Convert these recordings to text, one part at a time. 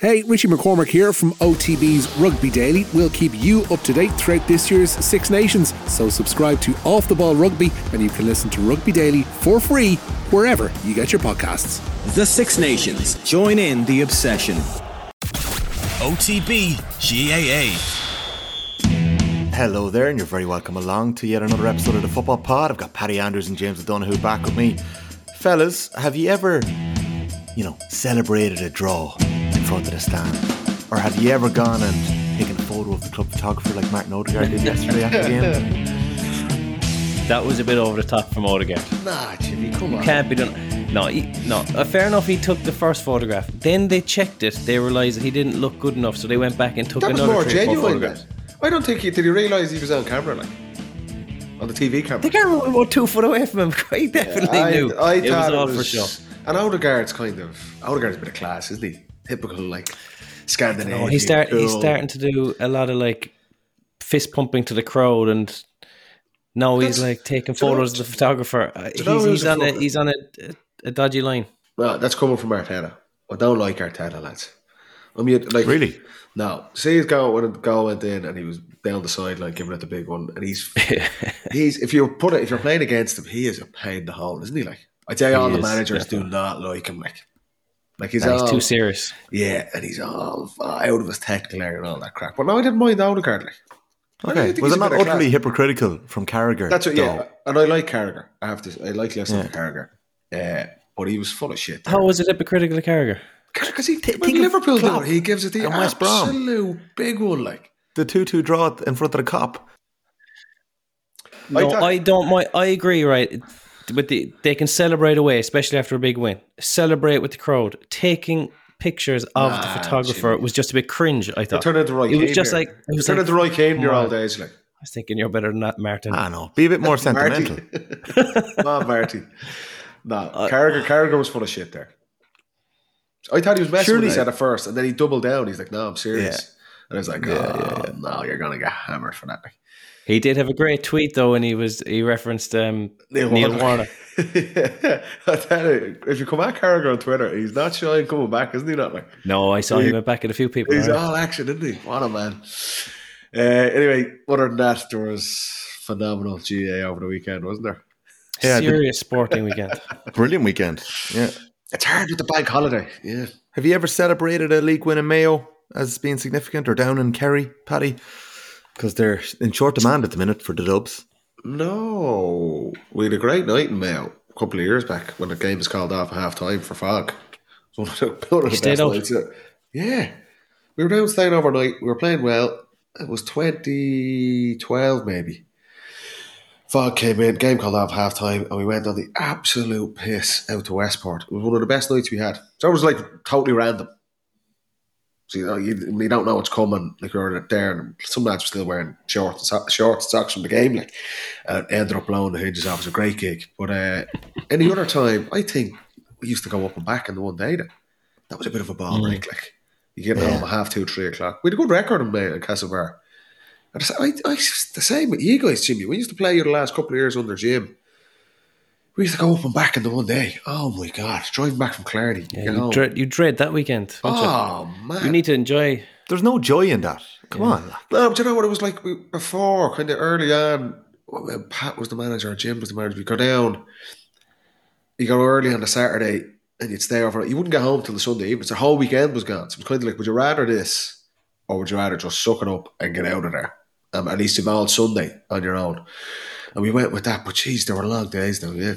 Hey, Richie McCormick here from OTB's Rugby Daily. We'll keep you up to date throughout this year's Six Nations. So subscribe to Off the Ball Rugby and you can listen to Rugby Daily for free wherever you get your podcasts. The Six Nations. Join in the obsession. OTB GAA. Hello there, and you're very welcome along to yet another episode of the Football Pod. I've got Paddy Andrews and James O'Donoghue back with me. Fellas, have you ever, you know, celebrated a draw in front of the stand? Or have you ever gone and taken a photo of the club photographer like Martin Odegaard did yesterday after the game? That was a bit over the top from Odegaard. Nah, Jimmy, come on. Can't be done. No, he, no. Uh, fair enough. He took the first photograph. Then they checked it. They realised that he didn't look good enough, so they went back and took That was another more three or four genuine. photographs. Man. I don't think he did. He realise he was on camera, like on the TV camera. The camera was about two foot away from him. He definitely I, knew. I it was thought all it for was. And Odegaard's kind of Odegaard's a bit of class, isn't he? Typical like Scandinavian. No, he's start, he's starting to do a lot of like fist pumping to the crowd, and now he's That's- like taking do know- photos of the photographer. Uh, you know He's, he's on a he's on a, a, a dodgy line. Well, that's coming from Arteta. I don't like Arteta, lads. I mean, like Really? No. See, his goal when the goal went in, and he was down the sideline giving it the big one, and he's he's if you put it if you're playing against him, he is a pain in the hole, isn't he? Like I tell you, all the is, managers do not like him. Like, like he's, Nah, he's all, too serious. Yeah, and he's all out of his technical area and all that crap. But no, I didn't mind Odegaard. Like, I Okay, was he's it not utterly class. hypocritical from Carragher? That's what, though? yeah. And I like Carragher. I have to. I like listening to Carragher. Uh, but he was full of shit. How was it hypocritical of Carragher? Because he, Think when Liverpool do Klopp he gives it the and West Brom. absolute big one. Like The 2 2 draw in front of the Kop. No, thought- I don't. mind. I agree. Right, with the they can celebrate away, especially after a big win. Celebrate with the crowd. Taking pictures of the photographer Jimmy. was just a bit cringe. I They thought turned into Roy It was Keane just there. like- it was turned like, into Roy Keane in your come old days. Like I was thinking you're better than that, Martin. I know. Be a bit more sentimental. Marty. Come Marty. No, Carragher, Carragher was full of shit there. I thought he was messing when he Surely- said it first, and then he doubled down. He's like, "No, I'm serious." And I was like, "Oh no, you're gonna get hammered for that." Like, He did have a great tweet though, and he was he referenced um, Neil Neil, Warnock. Warnock. I tell you, if you come at Carragher on Twitter, he's not shy in coming back, isn't he? Not like No, I saw He- him went back at a few people. he's alright. all action, isn't he? What a man. Uh, anyway, other than that, there was phenomenal GA over the weekend, wasn't there? Yeah, the- Serious sporting weekend. Brilliant weekend. Yeah. It's hard with the bank holiday. Yeah. Have you ever celebrated a league win in Mayo as being significant or down in Kerry, Paddy? Because they're in short demand at the minute for the dubs. No, we had a great night in Mayo a couple of years back when the game was called off at half time for fog. It one of the, one of the stayed best out? nights. Yeah, we were down staying overnight. We were playing well. It was 2012 maybe. Fog came in, game called off half time, and we went on the absolute piss out to Westport. It was one of the best nights we had. So it was like totally random. So you know, you, you don't know what's coming. Like were there, and some lads were still wearing shorts, so- shorts, and socks from the game. Like, and ended up blowing the hinges off. It was a great gig. But uh, any other time, I think we used to go up and back in the one day. Then. That was a bit of a ball break. Like you get home at half two, three o'clock. We had a good record in, uh, in Castlebar. And I, I, I, the same with you guys, Jimmy. We used to play you the last couple of years under Jim. We used to go up and back in the one day. Oh my god, driving back from Clarity. Yeah, get you, dread, you dread that weekend. don't you? oh man, You need to enjoy. There's no joy in that. Come on. No, but you know what it was like before, kind of early on, Pat was the manager, Jim was the manager. We go down, you go early on the Saturday, and you'd stay over. You wouldn't get home till the Sunday evening. So the whole weekend was gone. So it was kind of like, would you rather this, or would you rather just suck it up and get out of there? Um, at least you've all Sunday on your own. And we went with that, but geez, there were long days though. Yeah,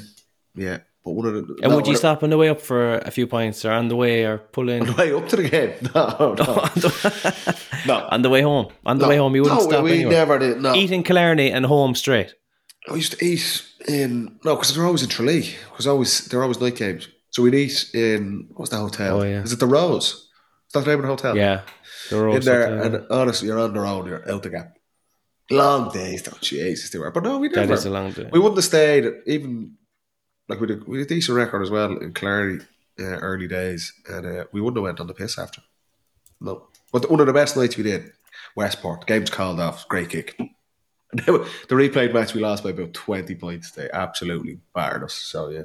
yeah. But one of the And no, would you stop on the way up for a few pints, or on the way, or pull in? on the way up to the game? No, no, no. on the way home. On the way home, you wouldn't no, stop we anywhere. never did. No, Eat in Killarney and home straight. I used to eat in no, because they're always in Tralee. Because always they're always night games. So we'd eat in what's the hotel? Oh, yeah. Is it the Rose? Is that the name of the hotel? Yeah, the road in there, hotel. and honestly, you're on the road. You're out the gap. Long days, don't though. Jesus, they were. But no, we that never. is a long day. we wouldn't have stayed even like we did. We a decent record as well in Clary uh, early days, and uh, we wouldn't have went on the piss after. No, but one of the best nights we did, Westport. Games called off. Great kick. the replayed match we lost by about twenty points. They absolutely battered us. So yeah.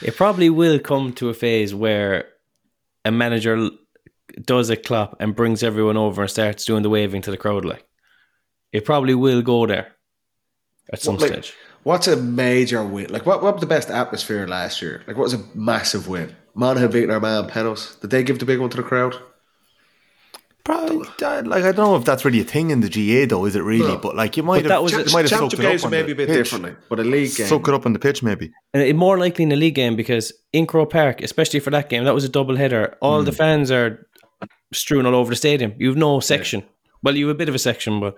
It probably will come to a phase where a manager does a clap and brings everyone over and starts doing the waving to the crowd, like it probably will go there at some Like, stage. What's a major win? Like, what, what was the best atmosphere last year? Like, what was a massive win? Monaghan beating our man Penos. Did they give the big one to the crowd? Probably, uh, like I don't know if that's really a thing in the GA though, is it really? No. But like you might But have, that was you might have Championship soaked it up games on maybe a bit pitch. differently, but a league game. Soak it up on the pitch, maybe. And it more likely in a league game because in Croke Park, especially for that game, that was a double header. All the fans are strewn all over the stadium. You have no section. Well, you have a bit of a section, but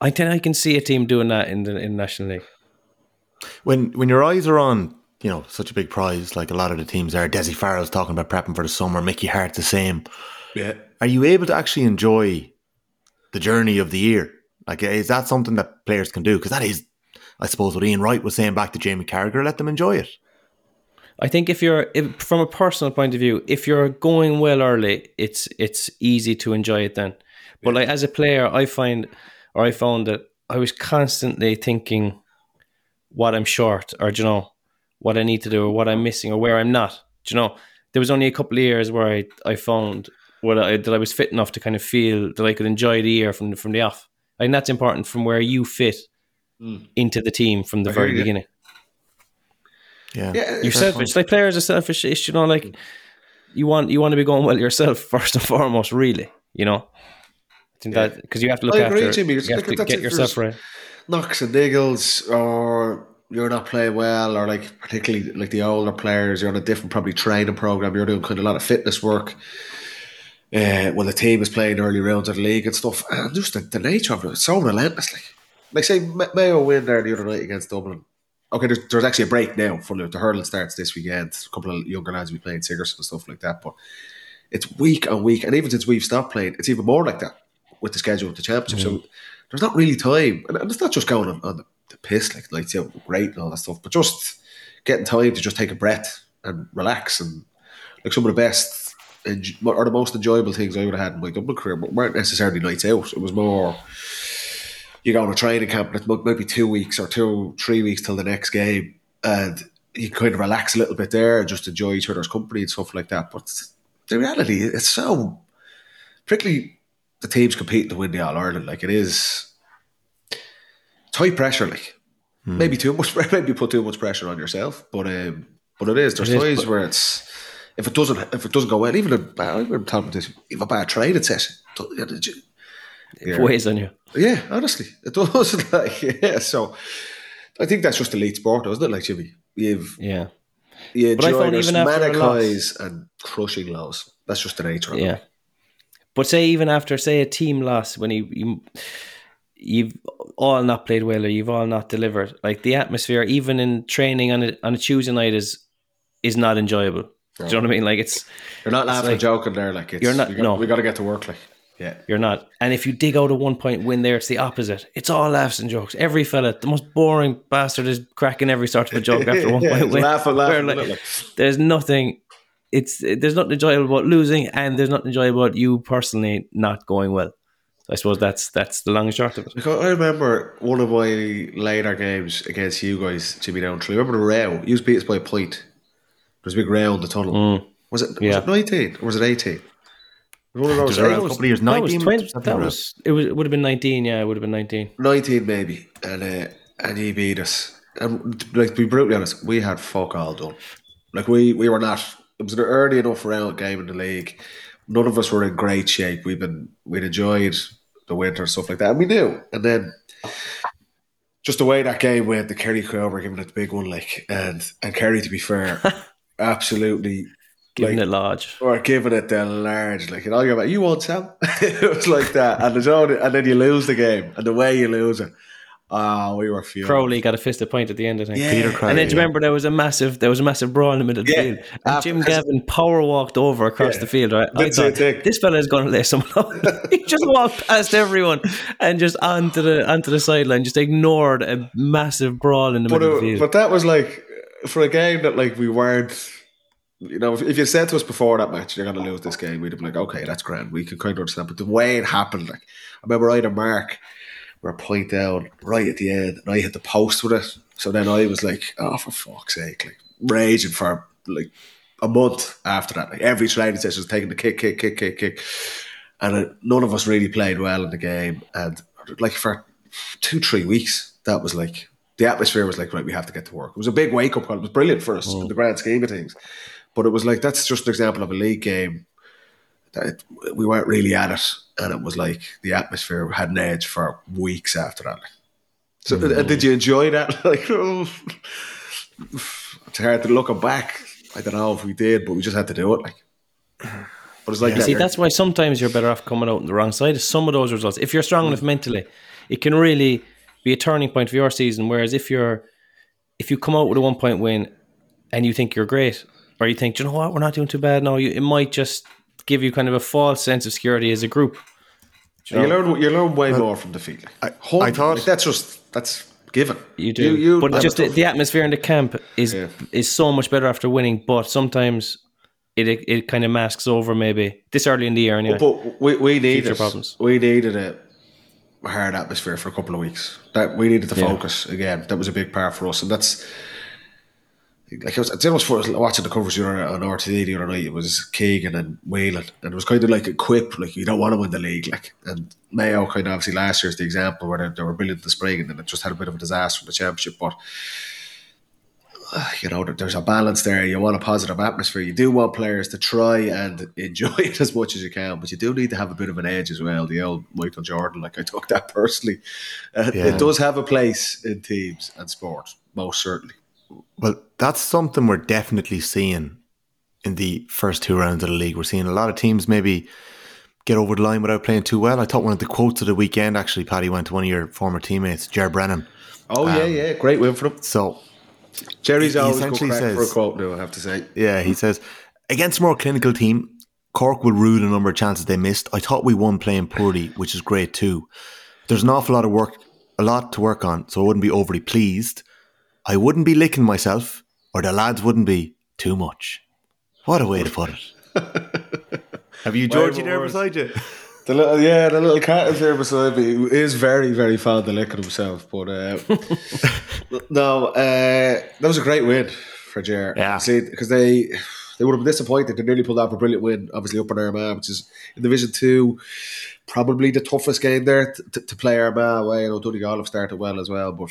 I think I can see a team doing that in the in National League. When when your eyes are on, you know, such a big prize like a lot of the teams are. Dessie Farrell's talking about prepping for the summer. Mickey Harte the same. Yeah. Are you able to actually enjoy the journey of the year? Like, is that something that players can do? Because that is, I suppose, what Ian Wright was saying back to Jamie Carragher. Let them enjoy it. I think if you're if, from a personal point of view, if you're going well early, it's it's easy to enjoy it then. But like as a player, I find or I found that I was constantly thinking what I'm short or do you know what I need to do or what I'm missing or where I'm not. Do you know there was only a couple of years where I, I found what I, that I was fit enough to kind of feel that I could enjoy the year from the, from the off. And that's important from where you fit mm. into the team from the I very beginning. Yeah. Yeah. You're selfish. Like players are selfish. You know, like you want you want to be going well yourself first and foremost. Really, you know. I think that because you have to look I agree, after. Jimmy. You have to get yourself right. knocks and niggles or you're not playing well or like particularly like the older players you're on a different probably training program you're doing kind of a lot of fitness work uh, when the team is playing early rounds of the league and stuff and just the, the nature of it it's so relentless like, like say Ma- Mayo win there the other night against Dublin okay there's, there's actually a break now for the hurling starts this weekend a couple of younger lads will be playing Sigerson and stuff like that but it's week on week and even since we've stopped playing it's even more like that with the schedule of the championship. So there's not really time. And, and it's not just going on, on the, the piss like like you know, great and all that stuff but just getting time to just take a breath and relax and like some of the best or the most enjoyable things I would have had in my Dublin career but weren't necessarily nights out. It was more you go on a training camp and it might, might be two weeks or two three weeks till the next game and you kind of relax a little bit there and just enjoy each other's company and stuff like that. But the reality it's so particularly the teams competing to win the All Ireland. Like it is tight pressure. Like maybe too much. Maybe put too much pressure on yourself. But um, but it is. There's It is, times but- where it's if it doesn't if it doesn't go well. Even a bad, remember talking this. Even a bad training session. don't- yeah, It weighs on you. Yeah, honestly, it does. Like yeah. So I think that's just elite sport, isn't it? Like Jimmy, you've Yeah, you But I found even manic loss- highs and crushing lows. That's just the nature of yeah. it. But say even after say a team loss when you, you you've all not played well or you've all not delivered, like the atmosphere even in training on a on a Tuesday night is is not enjoyable. Do you know what I mean? Like it's You're not laughing like- joking there. Like it's, You're not- We got, no. we got to get to work. Like yeah. You're not. And if you dig out a one point win there, it's the opposite. It's all laughs and jokes. Every fella, the most boring bastard is cracking every sort of a joke after one Yeah, point win. laughing, laughing, like, like- there's nothing. It's there's nothing enjoyable about losing, and there's nothing enjoyable about you personally not going well. I suppose that's that's the long and short of it. Because I remember one of my later games against you guys, Jimmy Downtree. Remember the row? You beat us by a point. There was a big row in the tunnel. Was it? Mm. Yeah. It nineteen or was it eighteen? One of those. A couple of years, That was 19. 20, that was it. Was it would have been nineteen? Yeah, it would have been nineteen. 19 maybe, and uh, and he beat us. And like to be brutally honest, we had fuck all done. Like we we were not. It was an early enough round game in the league. None of us were in great shape. We've been we'd enjoyed the winter and stuff like that, and we knew. And then just the way that game went, the Kerry crowd were giving it the big one, like and and Kerry, to be fair, absolutely Giving like, it large. or giving it the large, like, and all you're about, you won't Sam. it was like that, and the only, and then you lose the game, and the way you lose it, ah, we were furious. Crowley got a fist of point at the end. I think. Yeah. Peter And Crowley. then do you remember there was a massive there was a massive brawl in the middle of the Yeah. field, and Ah, Jim Gavin power walked over across Yeah. the field. Right, I thought this fella is going to lay someone up. he just walked past everyone and just onto the onto the sideline, just ignored a massive brawl in the But, middle of the field. but that was like for a game that like we weren't. You know, if, if you said to us before that match, you're going to lose this game, we'd have been like, okay, that's grand. We can kind of understand. But the way it happened, like, I remember I had a mark where a point down right at the end, and I hit the post with it. So then I was like, oh, for fuck's sake, like, raging for like a month after that. Like every training session was taking the kick, kick, kick, kick, kick, and uh, none of us really played well in the game. And like for two, three weeks, that was like the atmosphere was like right, we have to get to work. It was a big wake up call. It was brilliant for us in the grand scheme of things, but it was like that's just an example of a league game it, we weren't really at it, and it was like the atmosphere had an edge for weeks after that. So, uh, did you enjoy that? like, oh, it's hard to look back. I don't know if we did, but we just had to do it. Like, but it's like that. See, that's why sometimes you're better off coming out on the wrong side of some of those results. If you're strong enough mentally, it can really be a turning point for your season. Whereas if you're if you come out with a one point win and you think you're great, or you think, "Do you know what, we're not doing too bad now, you, it might just give you kind of a false sense of security as a group. Do you, you learn you learn way more from defeat. Like, I- I thought- like, that's just that's given. You do, You, you, but just the, the atmosphere in the camp is Yeah. is so much better after winning. But sometimes it it, it kind of masks over maybe this early in the year. Anyway, But we, we needed Future problems. We needed a hard atmosphere for a couple of weeks. That we needed to Yeah. focus again. That was a big part for us, and that's like it was. It's almost for watching the coverage the other, on RTÉ the other night. It was Keegan and Whelan, and it was kind of like a quip, like you don't want to win the league, like. And Mayo kind of obviously last year's the example where they, they were brilliant in the spring, and then it just had a bit of a disaster in the championship, but you know, there- there's a balance there. You want a positive atmosphere. You do want players to try and enjoy it as much as you can, but you do need to have a bit of an edge as well. The old Michael Jordan, like I took that personally. Uh, Yeah. It does have a place in teams and sport, most certainly. Well, that's something we're definitely seeing in the first two rounds of the league. We're seeing a lot of teams maybe get over the line without playing too well. I thought one of the quotes of the weekend actually, Paddy, went to one of your former teammates, Ger Brennan. Oh yeah, um, yeah, great win for them. So Jerry's he always essentially crack for a quote now. I have to say. Yeah, he says, against a more clinical team, Cork will rue the number of chances they missed. I thought we won playing poorly, which is great too. There's an awful lot of work, a lot to work on, so I wouldn't be overly pleased. I wouldn't be licking myself, or the lads wouldn't be too much. What a way to put it. Have you Georgie there beside you? The little, yeah, the little cat is there beside me. Who is very, very fond of licking himself. But uh, no, uh, that was a great win for Ger. Yeah. see, because they they would have been disappointed. They nearly pulled off a brilliant win, obviously up in Armagh, which is in Division Two, probably the toughest game there to, to, to play Armagh away. I know Donegal have started well as well, but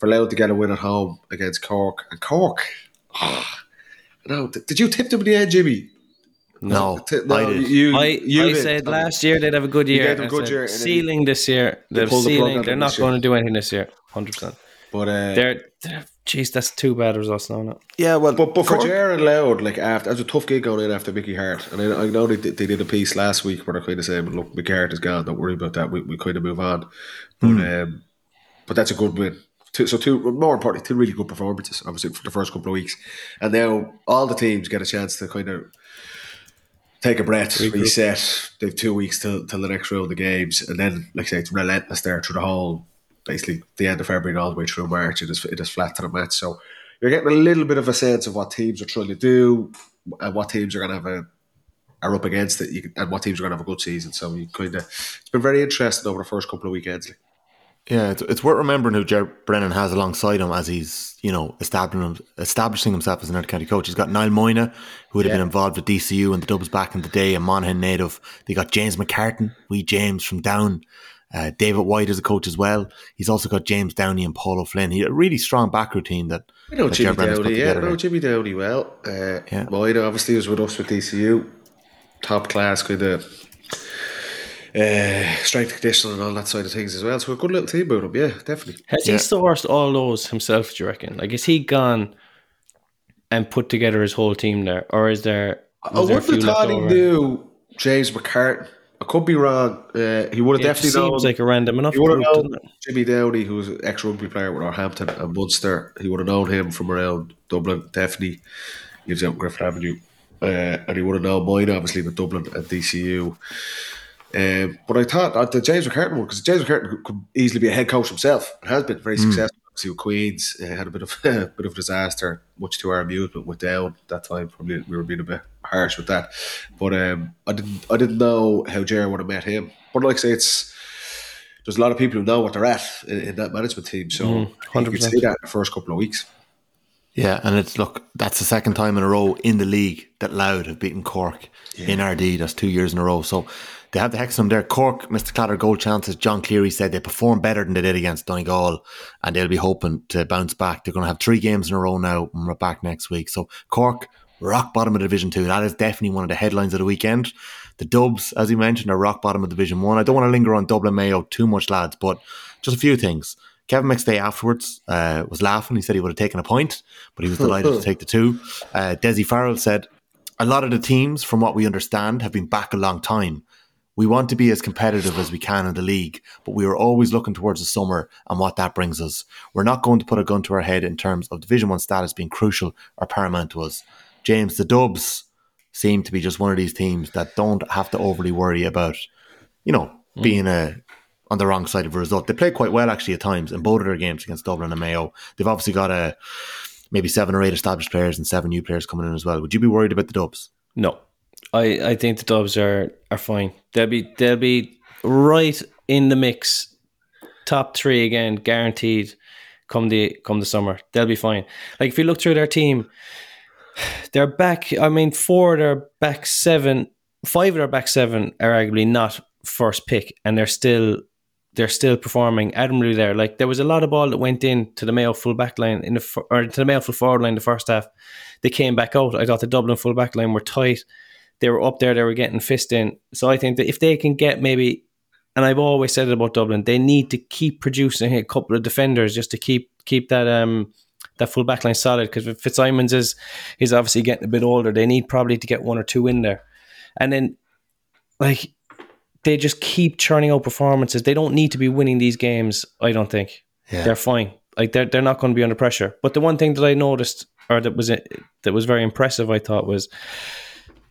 for Louth to get a win at home against Cork and Cork. ah, no, did did you tip them in the end, Jimmy? No, T- I did. You, I, you I did. said last year they'd have a good year. gave them a I good year, Ceiling this year. They're the ceiling. on They're not this year. going to do anything this year. Hundred percent. But uh, They're, they're. Jeez, that's two bad results now. No? yeah, well, But but for Cork- Jared Loud, like after that was a tough gig going in after Mickey Harte, and I, I know they, did- they did a piece last week where they're kind of saying, "Look, Mickey Harte is gone. Don't worry about that. We, we kind of move on." But um, but that's a good win. Two, so two more importantly, two really good performances. Obviously for the first couple of weeks, and now all the teams get a chance to kind of take a breath, reset. They've two weeks till till the next round of games, and then like I say, it's relentless there through the whole basically the end of February and all the way through March. It is it is flat to the match. So you're getting a little bit of a sense of what teams are trying to do and what teams are going to have a are up against it, you can, and what teams are going to have a good season. So you kind of it's been very interesting over the first couple of weekends. Yeah, it's, it's worth remembering who Ger Brennan has alongside him as he's, you know, establishing, establishing himself as an County coach. He's got Niall Moyna, who would have been involved with DCU and the Dubs back in the day, a Monaghan native. They got James McCartan, wee James from Down. Uh, David White is a coach as well. He's also got James Downey and Paul O'Flynn. He had a really strong back routine that, I know that Jimmy Downey, yeah, I know. Jimmy Downey well. Uh, Yeah. Moyna obviously was with us with DCU, top class kind of uh, strength conditioning and all that side of things as well. So a good little team about him, yeah, definitely. Has Yeah. he sourced all those himself? Do you reckon? Like, is he gone and put together his whole team there, or is there? I was there a wouldn't have few thought he left over? knew James McCartan. I could be wrong. Uh, he would have It definitely known. seems like a random enough He would group, have known? Jimmy Downey, who was an ex rugby player with Northampton and Munster. He would have known him from around Dublin. Definitely, he was out in Griffith Avenue, uh, and he would have known mine obviously with Dublin and DCU. Um, but I thought uh, the James McCartan one because James McCartan could, easily be a head coach himself and has been very successful. Obviously with Queens, uh, had a bit of a bit of disaster, much to our amusement with Down that time. Probably we were being a bit harsh with that, but um, I didn't I didn't know how Jerry would have met him. But like I say, it's there's a lot of people who know what they're at in, in that management team, so Mm, you can 100%. see that in the first couple of weeks. Yeah, and it's look, that's the second time in a row in the league that Louth have beaten Cork in Ardee. That's two years in a row. So they have the Hexham there. Cork, Mr. Clatter, goal chances. John Cleary said they performed better than they did against Donegal, and they'll be hoping to bounce back. They're going to have three games in a row now, and we're back next week. So Cork, rock bottom of Division Two. That is definitely one of the headlines of the weekend. The Dubs, as you mentioned, are rock bottom of Division One. I don't want to linger on Dublin Mayo too much, lads, but just a few things. Kevin McStay afterwards uh, was laughing. He said he would have taken a point, but he was delighted to take the two. Uh, Dessie Farrell said, A lot of the teams, from what we understand, have been back a long time. We want to be as competitive as we can in the league, but we are always looking towards the summer and what that brings us. We're not going to put a gun to our head in terms of Division 1 status being crucial or paramount to us. James, the Dubs seem to be just one of these teams that don't have to overly worry about, you know, mm. being a on the wrong side of a result. They play quite well actually at times in both of their games against Dublin and Mayo. They've obviously got a maybe seven or eight established players and seven new players coming in as well. Would you be worried about the Dubs? No, I, I think the Dubs are are fine. They'll be they'll be right in the mix, top three again, guaranteed. Come the come the summer, they'll be fine. Like if you look through their team, they're back. I mean, four of their back seven, five of their back seven are arguably not first pick, and they're still they're still performing admirably there. Like there was a lot of ball that went in to the Mayo full back line in the or to the Mayo full forward line the first half. They came back out. I thought the Dublin full back line were tight. They were up there. They were getting fist in. So I think that if they can get maybe, and I've always said it about Dublin, they need to keep producing a couple of defenders just to keep keep that um that full back line solid. Because Fitzsimons is is obviously getting a bit older. They need probably to get one or two in there, and then like they just keep churning out performances. They don't need to be winning these games. I don't think Yeah. they're fine. Like they're they're not going to be under pressure. But the one thing that I noticed, or that was that was very impressive, I thought was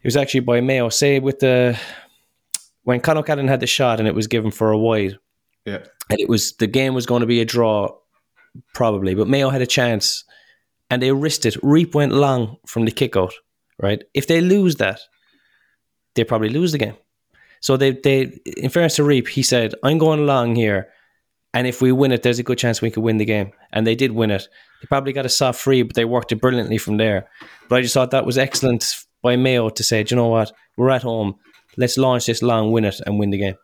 it was actually by Mayo. Say with the when Conor Cadden had the shot and it was given for a wide, Yeah. and it was the game was going to be a draw, probably. But Mayo had a chance, and they risked it. Reape went long from the kick out. Right, if they lose that, they probably lose the game. So they they in fairness to Reape, he said, "I'm going along here, and if we win it, there's a good chance we could win the game." And they did win it. They probably got a soft free, but they worked it brilliantly from there. But I just thought that was excellent by Mayo to say, "Do you know what? We're at home. Let's launch this long, win it, and win the game."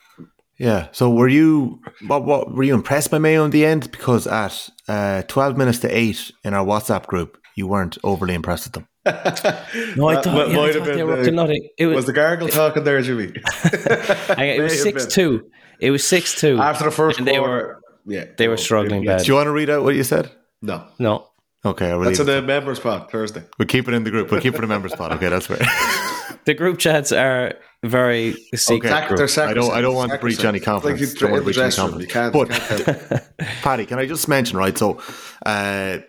Yeah. So were you what, what were you impressed by Mayo in the end? Because at uh, twelve minutes to eight in our WhatsApp group, you weren't overly impressed with them. No, I thought, might- yeah, I thought they were up to nothing. It was, Was the gargle talking there, Jimmy? I- it was six been. two. It was six two After the first and they were yeah, they were struggling yeah. bad. Do you want to read out what you said? No, No, Okay, I'll that's leave in it. the members spot Thursday. We'll keep it in the group. We'll keep it in the member spot. Okay, that's fair. the group chats are very secret. Sac- group. they're I don't. I don't want to breach any sacrosanct. confidence. Like Don't want to breach any dressing you confidence. can't. But you can't. Paddy, can I just mention, right? So, uh,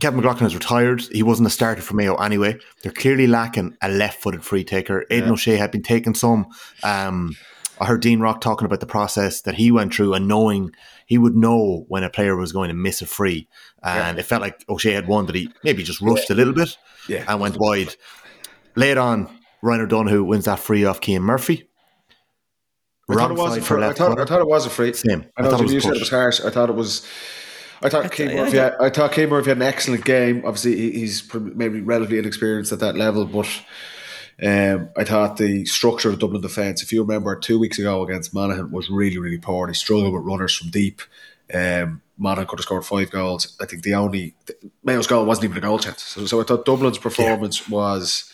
Kevin McLoughlin is retired. He wasn't a starter for Mayo anyway. They're clearly lacking a left footed free taker. Aidan O'Shea had been taking some. Um, I heard Dean Rock talking about the process that he went through and knowing he would know when a player was going to miss a free. And it felt like O'Shea had one that he maybe just rushed a little bit Yeah. and went wide. Later on, Ryan O'Donoghue wins that free off Cian Murphy. I thought, it was a for I, thought, I thought it was a free. Same. I I know thought it Jimmy was said it was harsh. I thought it was. I thought Cian I- Murphy. Had, I thought Cian Murphy had an excellent game. Obviously, he's maybe relatively inexperienced at that level, but um, I thought the structure of Dublin defence. If you remember, two weeks ago against Monaghan was really, really poor. They struggled with runners from deep. Um, Monaghan could have scored five goals. I think the only Mayo's goal wasn't even a goal chance. So, so I thought Dublin's performance was.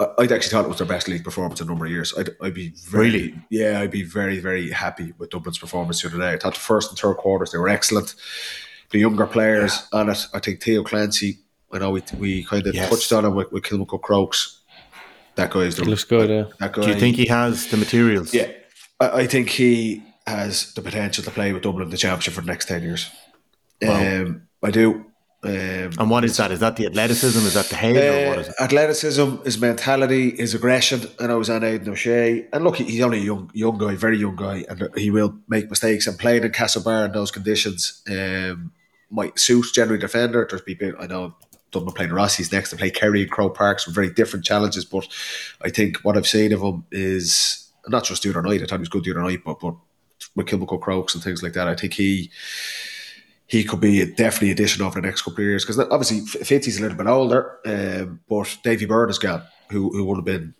I- I'd actually thought it was their best league performance in a number of years. I'd, I'd be very, Really? yeah, I'd be very, very happy with Dublin's performance the other day. I thought the first and third quarters they were excellent. The younger players on it, I think Theo Clancy. I know we we kind of Yes. touched on it with, with Kilmacud Crokes. That guy is the It looks good. Yeah. That guy, Do you think he has the materials? Yeah, I, I think he has the potential to play with Dublin in the championship for the next ten years. Um, I do. Um, And what is that? Is that the athleticism? Is that the head? or what is it? uh, athleticism, his mentality, his aggression. And I was on Aidan O'Shea. And look, he's only a young young guy, very young guy, and he will make mistakes. And playing in Castlebar in those conditions um, might suit generally defender. There's people I know Dublin playing Rossies next to play Kerry and Croke Park, very different challenges. But I think what I've seen of him is not just the other night. I thought he was good the other night, but but with Kilmacud Crokes and things like that, I think he he could be a definitely addition over the next couple of years because obviously Fitzy's a little bit older, um, but Davy Byrne has got who who would have been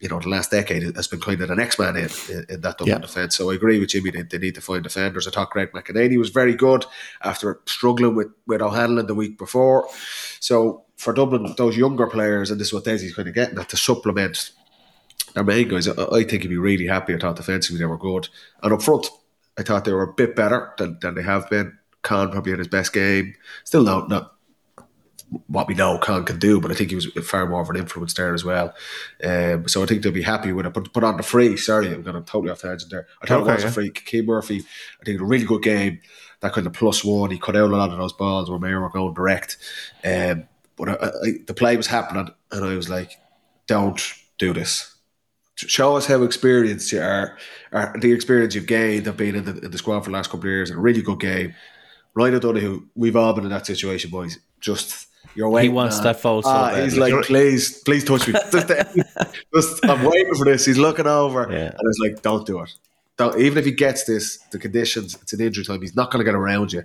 you know, the last decade has been kind of the next man in, in, in that Dublin Yeah. defence. So I agree with Jimmy, they, they need to find defenders. I thought Greg McEnany was very good after struggling with, with O'Hanlon the week before. So for Dublin, those younger players, and this is what Daisy's kind of getting at, to supplement their main guys, I, I think he'd be really happy. I thought defensively they were good. And up front, I thought they were a bit better than, than they have been. Con probably had his best game. Still not, not what we know Con can do, but I think he was far more of an influence there as well. Um, so I think they'll be happy with it. But, but on the free, sorry, I'm going to totally off the tangent there. I thought Okay, it was yeah. a free. Cian Murphy, I think a really good game. That kind of plus one, he cut out a lot of those balls where Mayo were going direct. Um, but I, I, the play was happening, and I was like, don't do this. Show us how experienced you are, or the experience you've gained of being in the, in the squad for the last couple of years. A really good game. Ryan O'Donoghue, we've all been in that situation, boys. Just you're waiting. He wants on- that foul so Ah, he's like, please, please touch me. Just, just- I'm waiting for this. He's looking over, Yeah. and it's like, don't do it. Don't, even if he gets this, the conditions, it's an injury time. He's not going to get around you,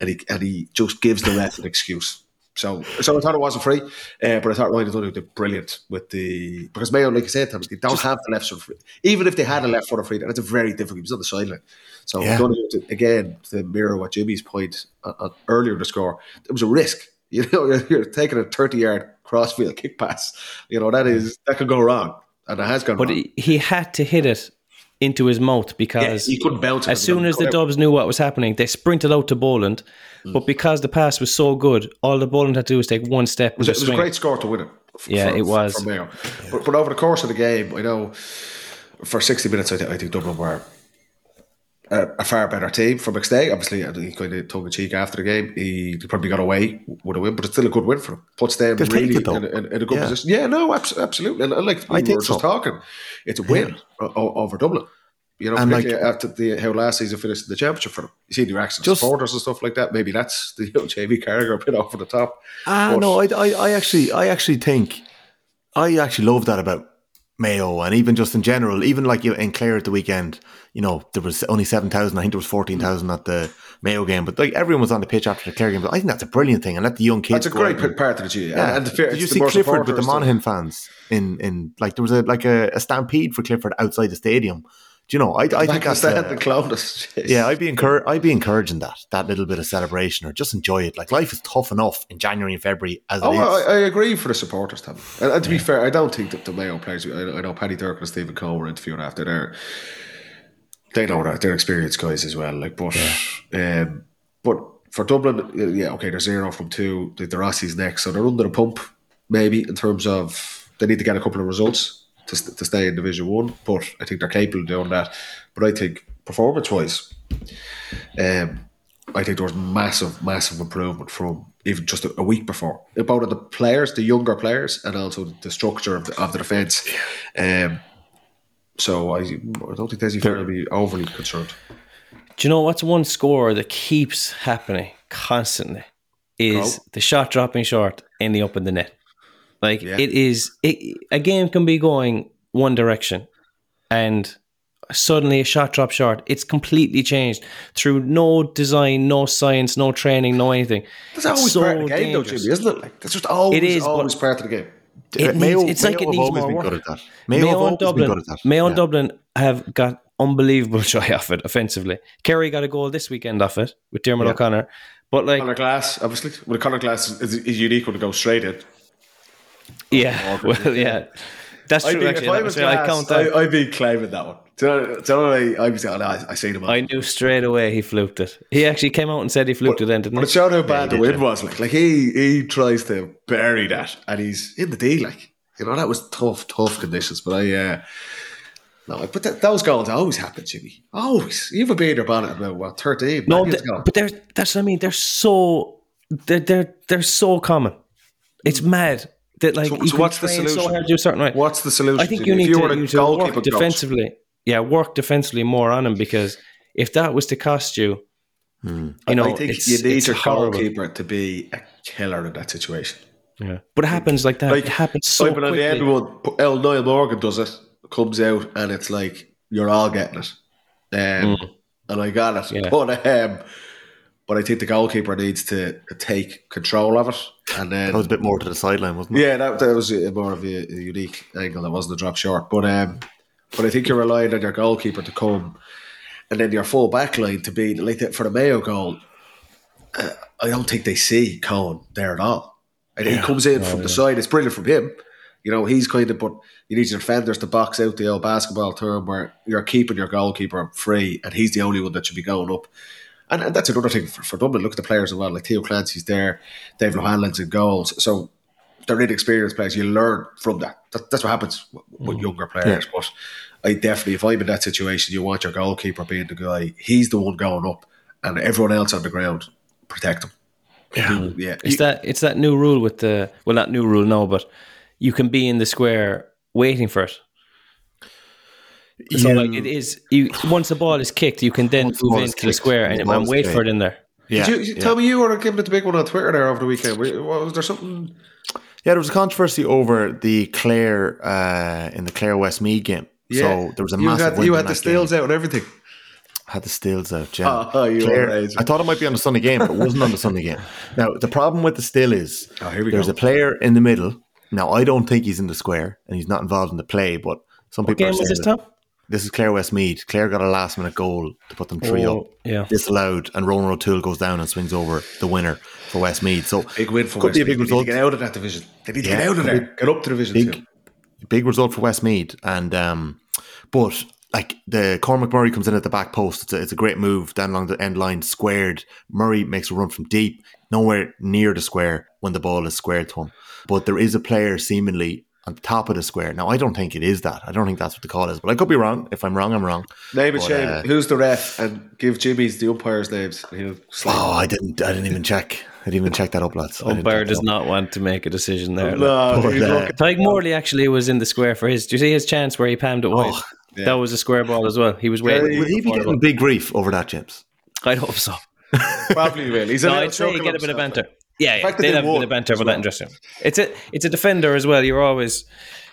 and he and he just gives the ref an excuse. So, so I thought it wasn't free, uh, but I thought Ryan O'Donoghue did brilliant with the because Mayo, like I said, Thomas, they don't have the left foot free. Even if they had a left foot free, that's a very difficult. He was on the sideline, so Yeah. O'Donoghue, to- again to mirror what Jimmy's point uh, uh, earlier in the score, it was a risk. You know, you're, you're taking a thirty-yard crossfield kick pass. You know that is that could go wrong, and it has gone But wrong. he, he had to hit it into his mouth Yeah, because he couldn't bounce. it as soon as the. Dubs knew what was happening, they sprinted out to Boland. Mm. But because the pass was so good, all the Boland had to do was take one step. It was, it was a great score to win it. Yeah, it was. But, but over the course of the game, I know for sixty minutes, I, th- I think Dublin were a, a far better team. For McStay, obviously, he kind of tongue in cheek after the game. He, he probably got away with a win, but it's still a good win for him. Puts them They'll really in, in, in a good Yeah. position. Yeah, no, abs- absolutely. And, like we I were think just so. talking, it's a win o- over Dublin. You know, like- after the how last season finished the championship for them. You see the reactions Just- supporters and stuff like that. Maybe that's the you know, JV Carragher a bit over the top. Ah, But- no, I, I, I actually, I actually think, I actually love that about Mayo, and even just in general, even like you in Clare at the weekend, you know, there was only seven thousand. I think there was fourteen thousand at the Mayo game, but like everyone was on the pitch after the Clare game. But I think that's a brilliant thing, and let the young kids. That's a great and- part of the G. Yeah. And, the fair, Did you see Clifford with the Monaghan fans in in like there was a like a, a stampede for Clifford outside the stadium? Do you know? I, I think in the that's stand a- and clowned us. Jeez. yeah, I'd be encourage, I'd be encouraging that that little bit of celebration or just enjoy it. Like life is tough enough in January and February as Oh, is. I, I agree for the supporters, Tom. And, and to be fair, I don't think that the Mayo players. I, I know Paddy Durcan and Stephen Coen were interviewed after there. They know that they're experienced guys as well. Like, but, um, but for Dublin, yeah, okay, they're zero from two. The, the Rossies next, so they're under the pump maybe in terms of they need to get a couple of results to, to stay in Division One. But I think they're capable of doing that. But I think performance wise, um, I think there was massive, massive improvement from even just a, a week before. About the players, the younger players, and also the structure of the, of the defence. Um, so I, I don't think Dessie Fair will be overly concerned. Do you know what's one score that keeps happening constantly? Is the shot dropping short, ending up in the net. Like Yeah. it is, it, a game can be going one direction, and suddenly a shot drop short. It's completely changed through no design, no science, no training, no anything. That's always so part of the game, though. Jimmy, isn't it? Like that's just always, It is, always part of the game. It Mayo- needs, it's like it needs more work. Mayo Mayo and Dublin, good at that. Mayo and Yeah. Dublin have got unbelievable joy off it offensively. Kerry got a goal this weekend off it with Dermot Yeah. O'Connor, but like Conor Glass, obviously. Well, Conor Glass is, is unique when it goes straight in. Yeah, well, yeah, that's I'd true. be, Actually, if I That was was- I Glass, count that. I, I'd be claiming that one. Do you know, do you know what I, I'd be saying, oh, no, I, I seen him. I knew straight away he fluked it. He actually came out and said he fluked it, then, didn't But it he? showed how bad the did, win was. Like, like he he tries to bury that, and he's in the D. Like, you know, that was tough, tough conditions. But I, uh, no, but th- those goals always happen, Jimmy. Always. You have a beater bonnet about what thirteen? No, Man, th- but they're that's what I mean. They're so they're they're, they're so common. It's mad that like So- you so what's the train so solution? hard do certain right. What's the solution? I think you need to, you need to work coach, defensively. Yeah, work defensively more on him because if that was to cost you, you know, I think it's, you need it's your horrible. goalkeeper to be a killer in that situation. Yeah. But it happens like that. Like it happens so I've been on the end quickly. one. El Niall Morgan does it, comes out, and it's like you're all getting it, um, and I got it. Mm. Yeah. But um, but I think the goalkeeper needs to take control of it. And then That was a bit more to the sideline, wasn't it? yeah, that, that was a, more of a, a unique angle. That wasn't a drop short, but um, but I think you're relying on your goalkeeper to come, and then your full back line to be like that for the Mayo goal. Uh, I don't think they see Cohen there at all. And he comes in from the side. It's brilliant from him. You know, he's kind of, but you need your defenders to box out the old basketball term where you're keeping your goalkeeper free, and he's the only one that should be going up. And, and that's another thing for, for Dublin. Look at the players as well. Like Theo Clancy's there, Dave Lohanlin's in goals. So they're inexperienced players. You learn from that. that that's what happens with, with mm. younger players. But I definitely, if I'm in that situation, you want your goalkeeper being the guy. He's the one going up, and everyone else on the ground protect him. Yeah, mm. yeah. It's that it's that new rule with the well, not new rule, no, but you can be in the square waiting for it. So Yeah. like it is you once the ball is kicked, you can then Once the move ball is into the square once and, the and wait kicked. for it in there. Yeah, Did you, yeah. Tell me, you were giving it the big one on Twitter there over the weekend. Were- Was there something? Yeah, there was a controversy over the Clare uh, in the Clare Westmeath game. Yeah. So there was a you massive had, win you in had the that stills game. out and everything. Had the stills out, yeah. Oh, you Clare- I thought it might be on the Sunday game, but it wasn't on the Sunday game. Now the problem with the still is Oh, here we there's go. a player in the middle. Now I don't think he's in the square and he's not involved in the play, but some What people game are was this, that- Tom? This is Clare Westmeath. Clare got a last minute goal to put them three Oh, up. yeah. Disallowed, and Ronan O'Toole goes down and swings over the winner for Westmeath. So Big win for could West be a big They need to result. get out of that division. They need to Yeah, get out of there. Get up to Division big, Two. big result for Westmeath. And um, but like the Cormac Murray comes in at the back post. It's a, it's a great move down along the end line, squared. Murray makes a run from deep, nowhere near the square when the ball is squared to him. But there is a player seemingly on top of the square. Now I don't think it is that. I don't think that's what the call is, but I could be wrong. If I'm wrong, I'm wrong. Name and But, shame. uh, Who's the ref? And give Jimmy's the umpires' names. and He'll slap Oh. I didn't. I didn't even check. I didn't even check that up, lads. I didn't Umpire does up. not want to make a decision there. like. No, But, he's uh, Tyke Morley actually was in the square for his. Do you see his chance where he palmed it wide? yeah. That was a square ball as well. He was waiting. Would he be getting big grief over that, James? I'd hope so. probably will. He's a No, little I'd say you get a bit of himself. banter. Yeah, yeah fact they'd they have a bit won of banter as about well. that interesting. It's a it's a defender as well. You're always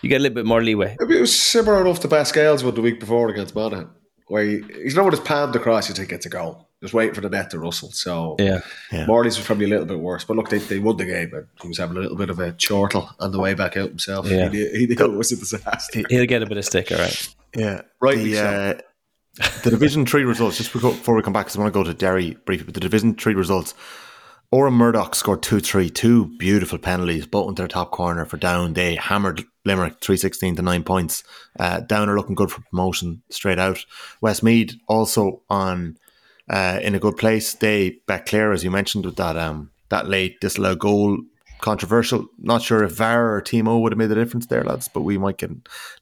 you get a little bit more leeway. It was similar enough to Pascal's one the week before against Monaghan, where he, he's not with his palmed across, you think it's a goal. Just waiting for the net to rustle. So Yeah. Yeah. Morley's was probably a little bit worse. But look, they, they won the game and he was having a little bit of a chortle on the way back out himself. Yeah. He, knew, he knew it was a disaster. He'll get a bit of stick, all right. Yeah, Rightly The, so. uh, the Division Three results. Just before before we come back, because I want to go to Derry briefly. But the Division Three results. Odhrán Murdock scored 2 3, two beautiful penalties, both into their top corner for Down. They hammered Limerick 316 to 9 points. Uh, Down are looking good for promotion straight out. Westmeath also on uh, in a good place. They back clear, as you mentioned, with that um, that late disallowed goal. Controversial. Not sure if VAR or TMO would have made the difference there, lads, but we might get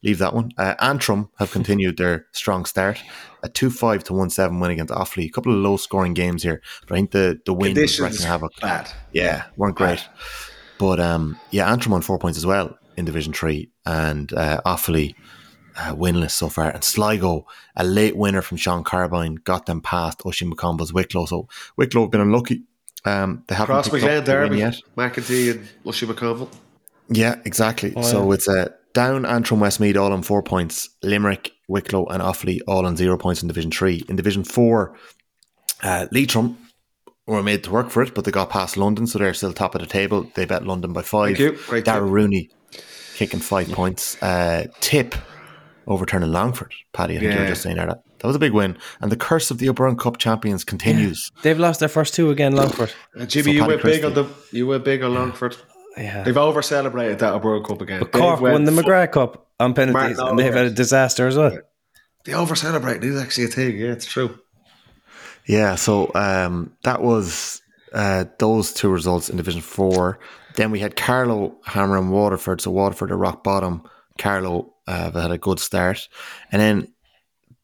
leave that one. Uh, Antrim have continued their strong start. A 2 5 to 1 7 win against Offaly. A couple of low scoring games here, but I think the, the win was Conditions wreaking havoc. bad. Yeah, weren't great. But um, yeah, Antrim on four points as well in Division Three, and uh, Offaly uh, winless so far. And Sligo, a late winner from Sean Carrabine, got them past Oisin McConville's Wicklow. So Wicklow have been unlucky. Um, they haven't Cross picked up McLean Derby, yet. McEntee and Lushy McConville. Yeah, exactly. So it's a down Antrim Westmeath all on four points. Limerick, Wicklow, and Offaly all on zero points in Division Three. In Division Four, uh, Leitrim were made to work for it, but they got past London, so they're still top of the table. They bet London by five. Thank you. Great Darrell tip. Rooney kicking five points. Uh, Tip overturning Longford. Paddy, I think you were just saying there. That, that was a big win. And the curse of the Upper Round Cup champions continues. They've lost their first two again, Longford. Uh, Jimmy, So you Paddy went big on the you went big on Longford. Yeah. They've over celebrated that World Cup again. But Cork They've won the went- McGrath Cup on penalties, Martin and they've had a disaster as well. They over celebrate is actually a thing. Yeah, it's true. Yeah, so um, that was uh, those two results in Division Four. Then we had Carlow hammering Waterford, so Waterford are rock bottom. Carlow uh, had a good start, and then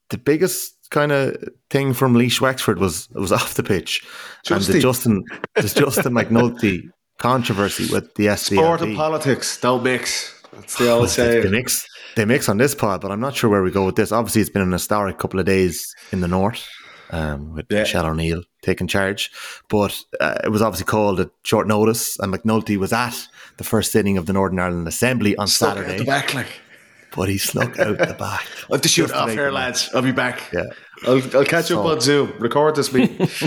the biggest kind of thing from Laois Wexford was was off the pitch, and the Justin the Justin McNulty controversy with the Sport and politics don't mix. That's the old saying. They mix they mix on this pod, but I'm not sure where we go with this. Obviously, it's been an historic couple of days in the north um, with Yeah. Michelle O'Neill taking charge, but uh, it was obviously called at short notice, and McNulty was at the first sitting of the Northern Ireland Assembly on Stuck out Saturday, the back like. but he snuck out the back. I have to shoot off here, lads. I'll be back. Yeah. I'll, I'll catch you up on Zoom. Record this meeting.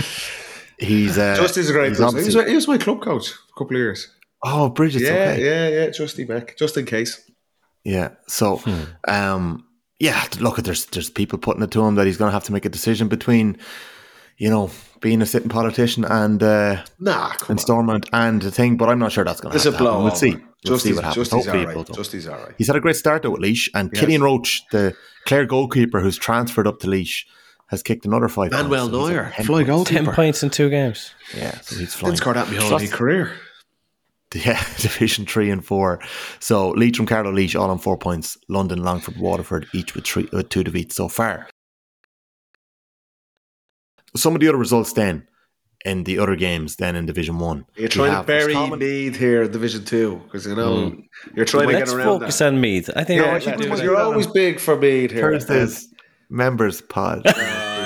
he's uh, Justy's a great he's person. He was, obviously- he was my club coach for a couple of years. oh, Bridget. Yeah, okay. yeah, yeah. Justy back, just in case. Yeah. So, um, yeah, look, there's there's people putting it to him that he's going to have to make a decision between, you know, being a sitting politician and uh, Nah, come and on. Stormont and the thing. But I'm not sure that's going to It's a happen. blow. We'll see. We'll see what happens. Justy's Hopefully, all it will right. though. Justy's all right. He's had a great start though at Laois, and Yes. Killian Roach, the Clare goalkeeper who's transferred up to Laois, has kicked another five. Manuel points. So he's Neuer, at 10 fly points. Ten points in two games. Yeah, so he's flying. Didn't score that my whole career. Yeah, Division three and four. So Leitrim, Carlow, Laois, all on four points. London, Longford, Waterford, each with three, with two defeats so far. Some of the other results then in the other games then in Division one. You're We trying to bury Roscommon- Meath here in Division Two because you know hmm. you're trying Let's to get around Let's focus that. on Meath. I think Yeah, we should let's- do that. you're always big for Meath here. Thursdays members pod.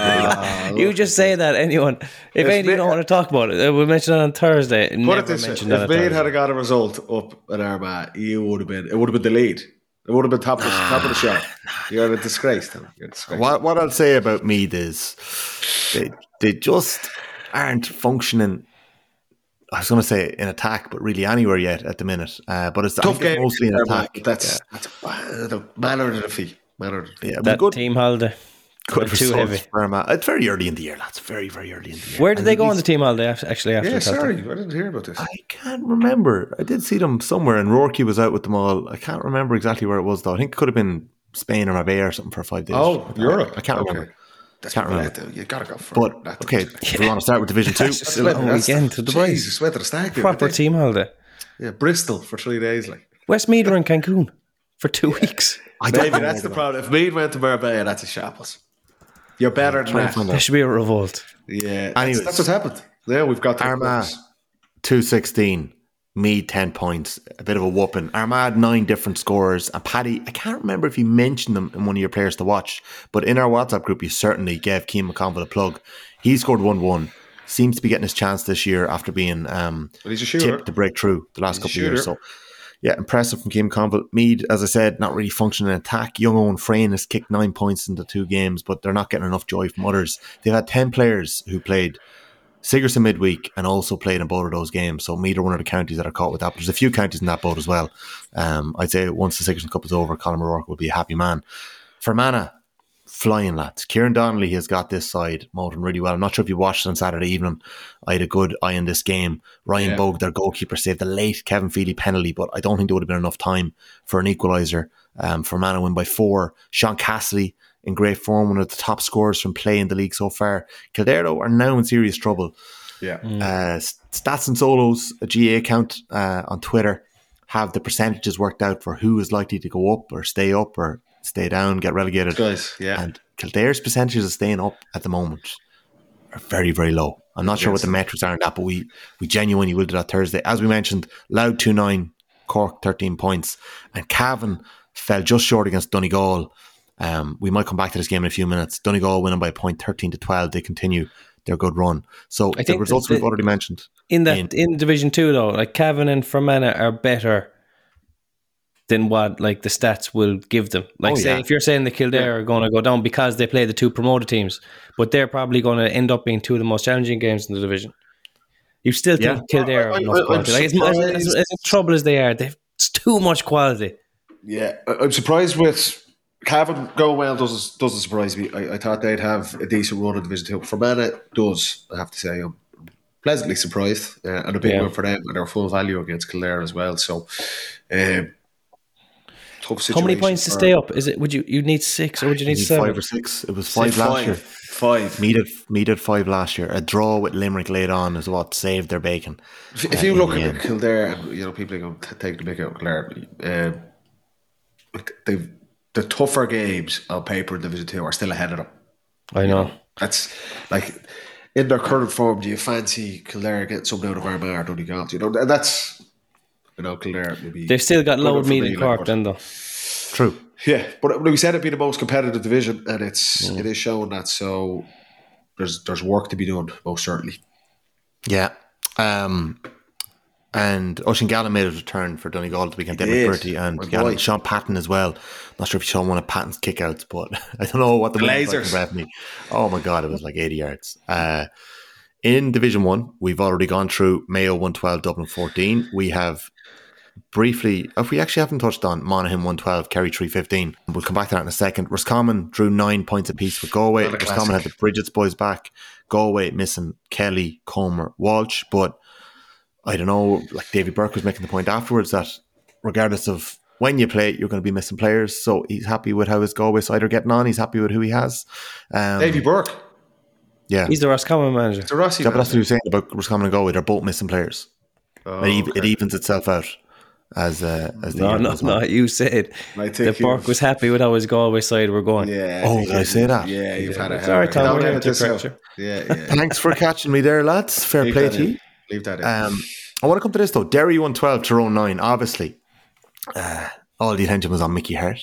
Ah, You just say that anyone. If If any you don't want to talk about it, uh, we'll it on Thursday. Put Never it this way: if on Meath had got a result up at Armagh, you would have been. It would have been the lead. It would have been top of, top of the show. You're a disgrace, Tom. You're a disgrace. what what I'll say about Meath is they they just aren't functioning. I was going to say in attack, but really anywhere yet at the minute. Uh, but it's I Tough game. mostly in attack. but That's that's uh, the manner of defeat. Manner yeah, but that good, team holiday. good too results heavy. for It's very early in the year, lads. Very very early in the year. Where did And they go on the team holiday? af- Actually, after Yeah, Celtic? sorry, I didn't hear about this. I can't remember. I did see them somewhere, and Rourke was out with them all. I can't remember exactly where it was though. I think it could have been Spain or Marbella or something for five days. Oh, Europe. I can't Okay. remember. That's Can't what I remember. do. You gotta go for But. That- okay, if we want to start with Division Two. Just a long weekend to the boys. Jesus, went to stag. do, Proper team holiday. Yeah, Bristol for three days. Like Westmeath are in Cancun for two weeks. I don't maybe that's the problem. If Meath went to Marbella, that's a shambles. You're better than Trying to that. There should be a revolt. Yeah, that's, Anyways. that's what's happened. Yeah, we've got the Armagh. 216, Meath 10 points, a bit of a whooping. Armagh, nine different scorers. And Paddy, I can't remember if you mentioned them in one of your players to watch, but in our WhatsApp group, you certainly gave Cian McConville a plug. He scored 1 1. Seems to be getting his chance this year after being um, Well, he's a tipped to break through the last He's couple of years. So, yeah, impressive from Cian Conville. Meath, as I said, not really functioning in attack. Young Eoghan Frayne has kicked nine points into two games, but they're not getting enough joy from others. They've had 10 players who played Sigerson midweek and also played in both of those games. So Meath are one of the counties that are caught with that. But there's a few counties in that boat as well. Um, I'd say once the Sigerson Cup is over, Colin O'Rourke will be a happy man. Fermanagh, flying lads. Kieran Donnelly has got this side motoring really well. I'm not sure if you watched it on Saturday evening. I had a good eye on this game. Ryan Yeah. Bogue, their goalkeeper, saved a late Kevin Feely penalty, but I don't think there would have been enough time for an equaliser. Um, Fermanagh win by four. Sean Cassidy in great form, one of the top scorers from play in the league so far. Kildare though, are now in serious trouble. Yeah. Uh, Stats and Solos, a GAA account uh, on Twitter, have the percentages worked out for who is likely to go up or stay up or stay down, get relegated. Guys, yeah. And Kildare's percentages of staying up at the moment are very, very low. I'm not sure what the metrics are in that, but we, we genuinely will do that Thursday. As we mentioned, Louth 2 9, Cork 13 points, and Cavan fell just short against Donegal. Um, we might come back to this game in a few minutes. Donegal winning by a point 13 to 12. They continue their good run. So the think results that we've already mentioned. In that In- in Division Two though, like Cavan and Fermanagh are better than what like the stats will give them. Like Oh, say yeah. if you're saying the Kildare are going to go down because they play the two promoted teams, but they're probably going to end up being two of the most challenging games in the division. You still think Yeah. Kildare I- are I- enough I'm quality? Like, as, as, as, as trouble as they are, they've it's too much quality. Yeah, I- I'm surprised with Cavan going well. Doesn't doesn't surprise me. I, I thought they'd have a decent run in Division Two. Fermanagh does. I have to say, I'm pleasantly surprised uh, and a big Yeah. win for them and their full value against Kildare as well. So, um, tough situation. How many points to stay up? Is it? Would you you need six or would you need Need seven? five or six. It was Say five last year. Five. Meath had, Meath had five last year. A draw with Limerick late on is what saved their bacon. If, if uh, you look at end. Kildare, and you know people are going to take the big out of Kildare. Um, they've the tougher games on paper in Division Two are still ahead of them. I know. That's like in their current form. Do you fancy Kildare getting something out of Armagh or Donegal? You know, that's you know Kildare maybe They've still got Good load for Meath in Cork then though. True. yeah. But we said it'd be the most competitive division, and it's it is showing that. So there's there's work to be done, most certainly. Yeah. Um, and Oisín Gallen made a return for Donegal the weekend. He David did. Bertie and My Gallen. Shaun Patton as well. Not sure if you saw one of Patton's kickouts, but I don't know what the wind was like in Lasers. Breffni. Oh my god, it was like eighty yards. Uh, In Division 1, we've already gone through Mayo 112, Dublin 14. We have briefly, if we actually haven't touched on Monaghan 112, Kerry 315, we'll come back to that in a second. Roscommon drew nine points apiece for Galway. Another Roscommon had the Brigid's boys back. Galway missing Kelly, Comer, Walsh. But I don't know, like Davy Burke was making the point afterwards that regardless of when you play, you're going to be missing players. So he's happy with how his Galway side are getting on. He's happy with who he has. Um, Davy Burke, yeah. He's the Roscommon manager. the Rossi Yeah, but that's what he was saying about Roscommon and Galway. They're both missing players. Oh, it, ev- it evens itself out as uh, as the No, year no, goes no. You said I think that you- Burke was happy with how his Galway side were going. Yeah. Oh, think did I you- say that? Yeah, you've had a It's all right, Tom, Don't we're here edit to this out. Yeah, yeah. Thanks for catching me there, lads. Fair Leave play to you. Leave that in. Um, I want to come to this though. Derry 112, Tyrone 9. Obviously, uh, all the attention was on Mickey Harte.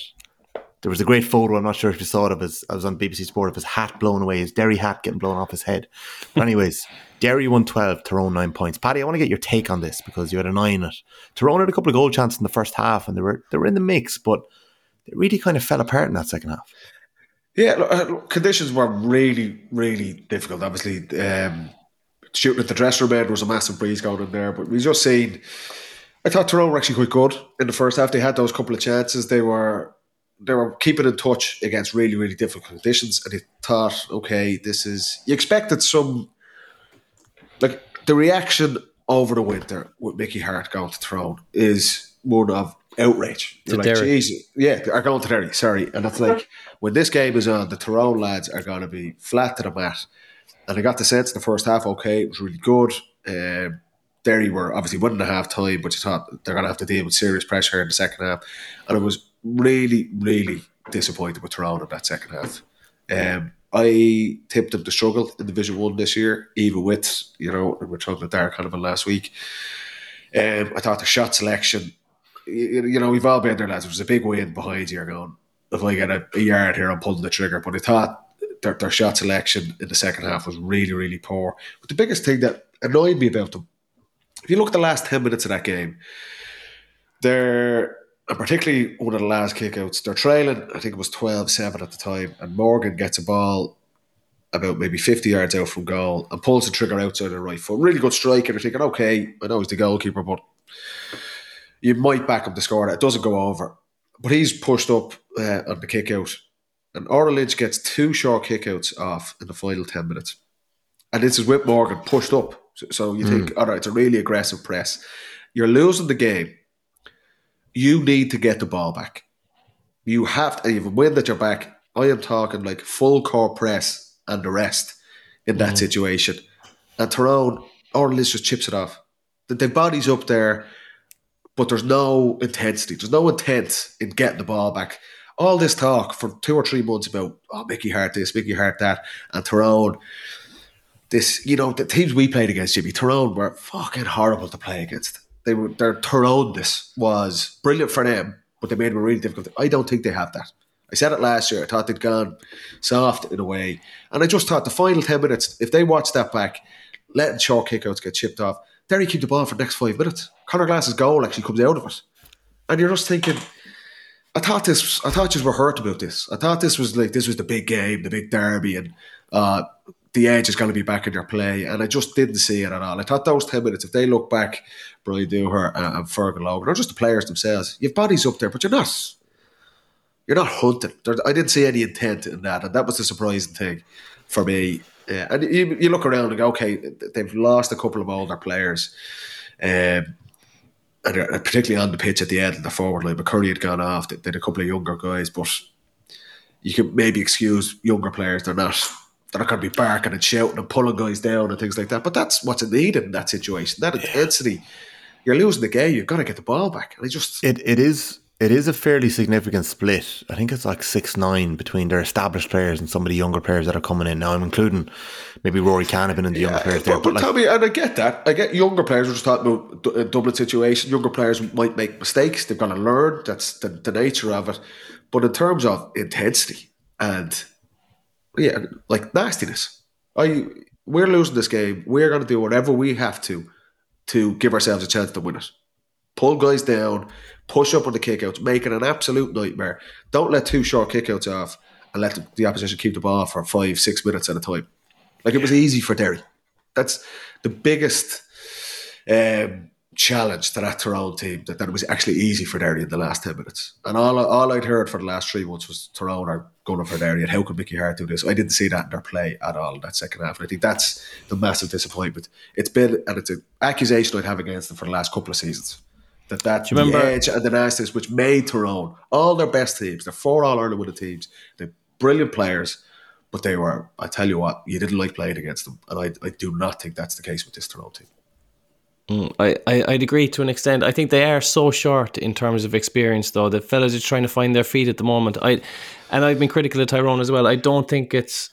There was a great photo, I'm not sure if you saw it, of his, I was on BBC Sport, of his hat blown away, his Derry hat getting blown off his head. But, anyways, Derry 112, Tyrone 9 points. Paddy, I want to get your take on this because you had a 9 at Tyrone had a couple of goal chances in the first half and they were, they were in the mix, but they really kind of fell apart in that second half. Yeah, uh, look, conditions were really, really difficult. Obviously, um, shooting at the dresser end was a massive breeze going in there. But we just seen, I thought Tyrone were actually quite good in the first half. They had those couple of chances. They were they were keeping in touch against really, really difficult conditions. And they thought, okay, this is you expected some the reaction over the winter with Mickey Harte going to Tyrone is one of outrage. You're To like. Jesus, yeah, are going to Derry. Sorry, and it's like when this game is on, the Tyrone lads are going to be flat to the mat. And I got the sense in the first half, okay, it was really good. Um, Derry were obviously winning the half time, but you thought they're going to have to deal with serious pressure in the second half. And I was really, really disappointed with Tyrone in that second half. Um, I tipped them to struggle in Division One this year, even with you know we we're talking about Derek Sullivan last week. Um, I thought the shot selection, you, you know, we've all been there, lads. It was a big win behind you. Going, if I get a, a yard here, I'm pulling the trigger. But I thought their, their shot selection in the second half was really, really poor. But the biggest thing that annoyed me about them, if you look at the last ten minutes of that game, they're and particularly one of the last kickouts, they're trailing, I think it was 12 7 at the time, and Morgan gets a ball about maybe 50 yards out from goal and pulls the trigger outside of the right foot. Really good strike, and you're thinking, okay, I know he's the goalkeeper, but you might back up the score that. It doesn't go over. But he's pushed up uh, on the kick out, and Orledge gets two short kickouts off in the final 10 minutes. And this is with Morgan pushed up. So, so you think, all right, it's a really aggressive press. You're losing the game you need to get the ball back. You have to, even when that you're back, I am talking like full core press and the rest in that mm. situation. And Tyrone, Orleans just chips it off. The, the body's up there, but there's no intensity. There's no intent in getting the ball back. All this talk for two or three months about, oh, Mickey Harte this, Mickey Harte that, and Tyrone. This, you know, the teams we played against, Jimmy, Tyrone were fucking horrible to play against they were their Tyrone-ness was brilliant for them, but they made it really difficult. I don't think they have that. I said it last year. I thought they'd gone soft in a way, and I just thought the final ten minutes, if they watch that back, letting short kickouts get chipped off, Derry keep the ball for the next five minutes. Conor Glass's goal actually comes out of it, and you're just thinking. I thought this. I thought you were hurt about this. I thought this was like this was the big game, the big derby, and uh, the edge is going to be back in their play. And I just didn't see it at all. I thought those ten minutes, if they look back, Brian Dooher and, and Fergal Logan, or just the players themselves, you've bodies up there, but you're not. You're not hunting. I didn't see any intent in that, and that was the surprising thing for me. Yeah, and you, you look around and go, okay, they've lost a couple of older players. Um, and particularly on the pitch at the end of the forward line. McCurry had gone off. They, had a couple of younger guys, but you could maybe excuse younger players. They're not they're not going to be barking and shouting and pulling guys down and things like that. But that's what's needed in that situation. That intensity. You're losing the game. You've got to get the ball back. And just It it is it is a fairly significant split. I think it's like six nine between their established players and some of the younger players that are coming in now. I'm including maybe Ruairí Canavan and the younger players there. But, But but like, Tommy, and I get that. I get younger players. We're just talking about a Dublin situation. Younger players might make mistakes. They've got to learn. That's the, the nature of it. But in terms of intensity and yeah, like nastiness, I we're losing this game. We're going to do whatever we have to to give ourselves a chance to win it. Pull guys down, push up on the kickouts, make it an absolute nightmare. Don't let two short kickouts off and let the, the opposition keep the ball for five, six minutes at a time. Like it was easy for Derry. that's the biggest um, challenge to that Tyrone team that, that it was actually easy for Derry in the last 10 minutes. And all, all I'd heard for the last three months was Tyrone are going for Derry and how could Mickey Harte do this? I didn't see that in their play at all in that second half. And I think that's the massive disappointment. It's been, and it's an accusation I'd have against them for the last couple of seasons. That that's you remember- the edge and the nastiness which made Tyrone all their best teams, the four All Ireland winning teams, they're brilliant players, but they were, I tell you what, you didn't like playing against them. And I, I do not think that's the case with this Tyrone team. I, I, I'd agree to an extent. I think they are so short in terms of experience, though. The fellas are trying to find their feet at the moment. I, and I've been critical of Tyrone as well. I don't think it's,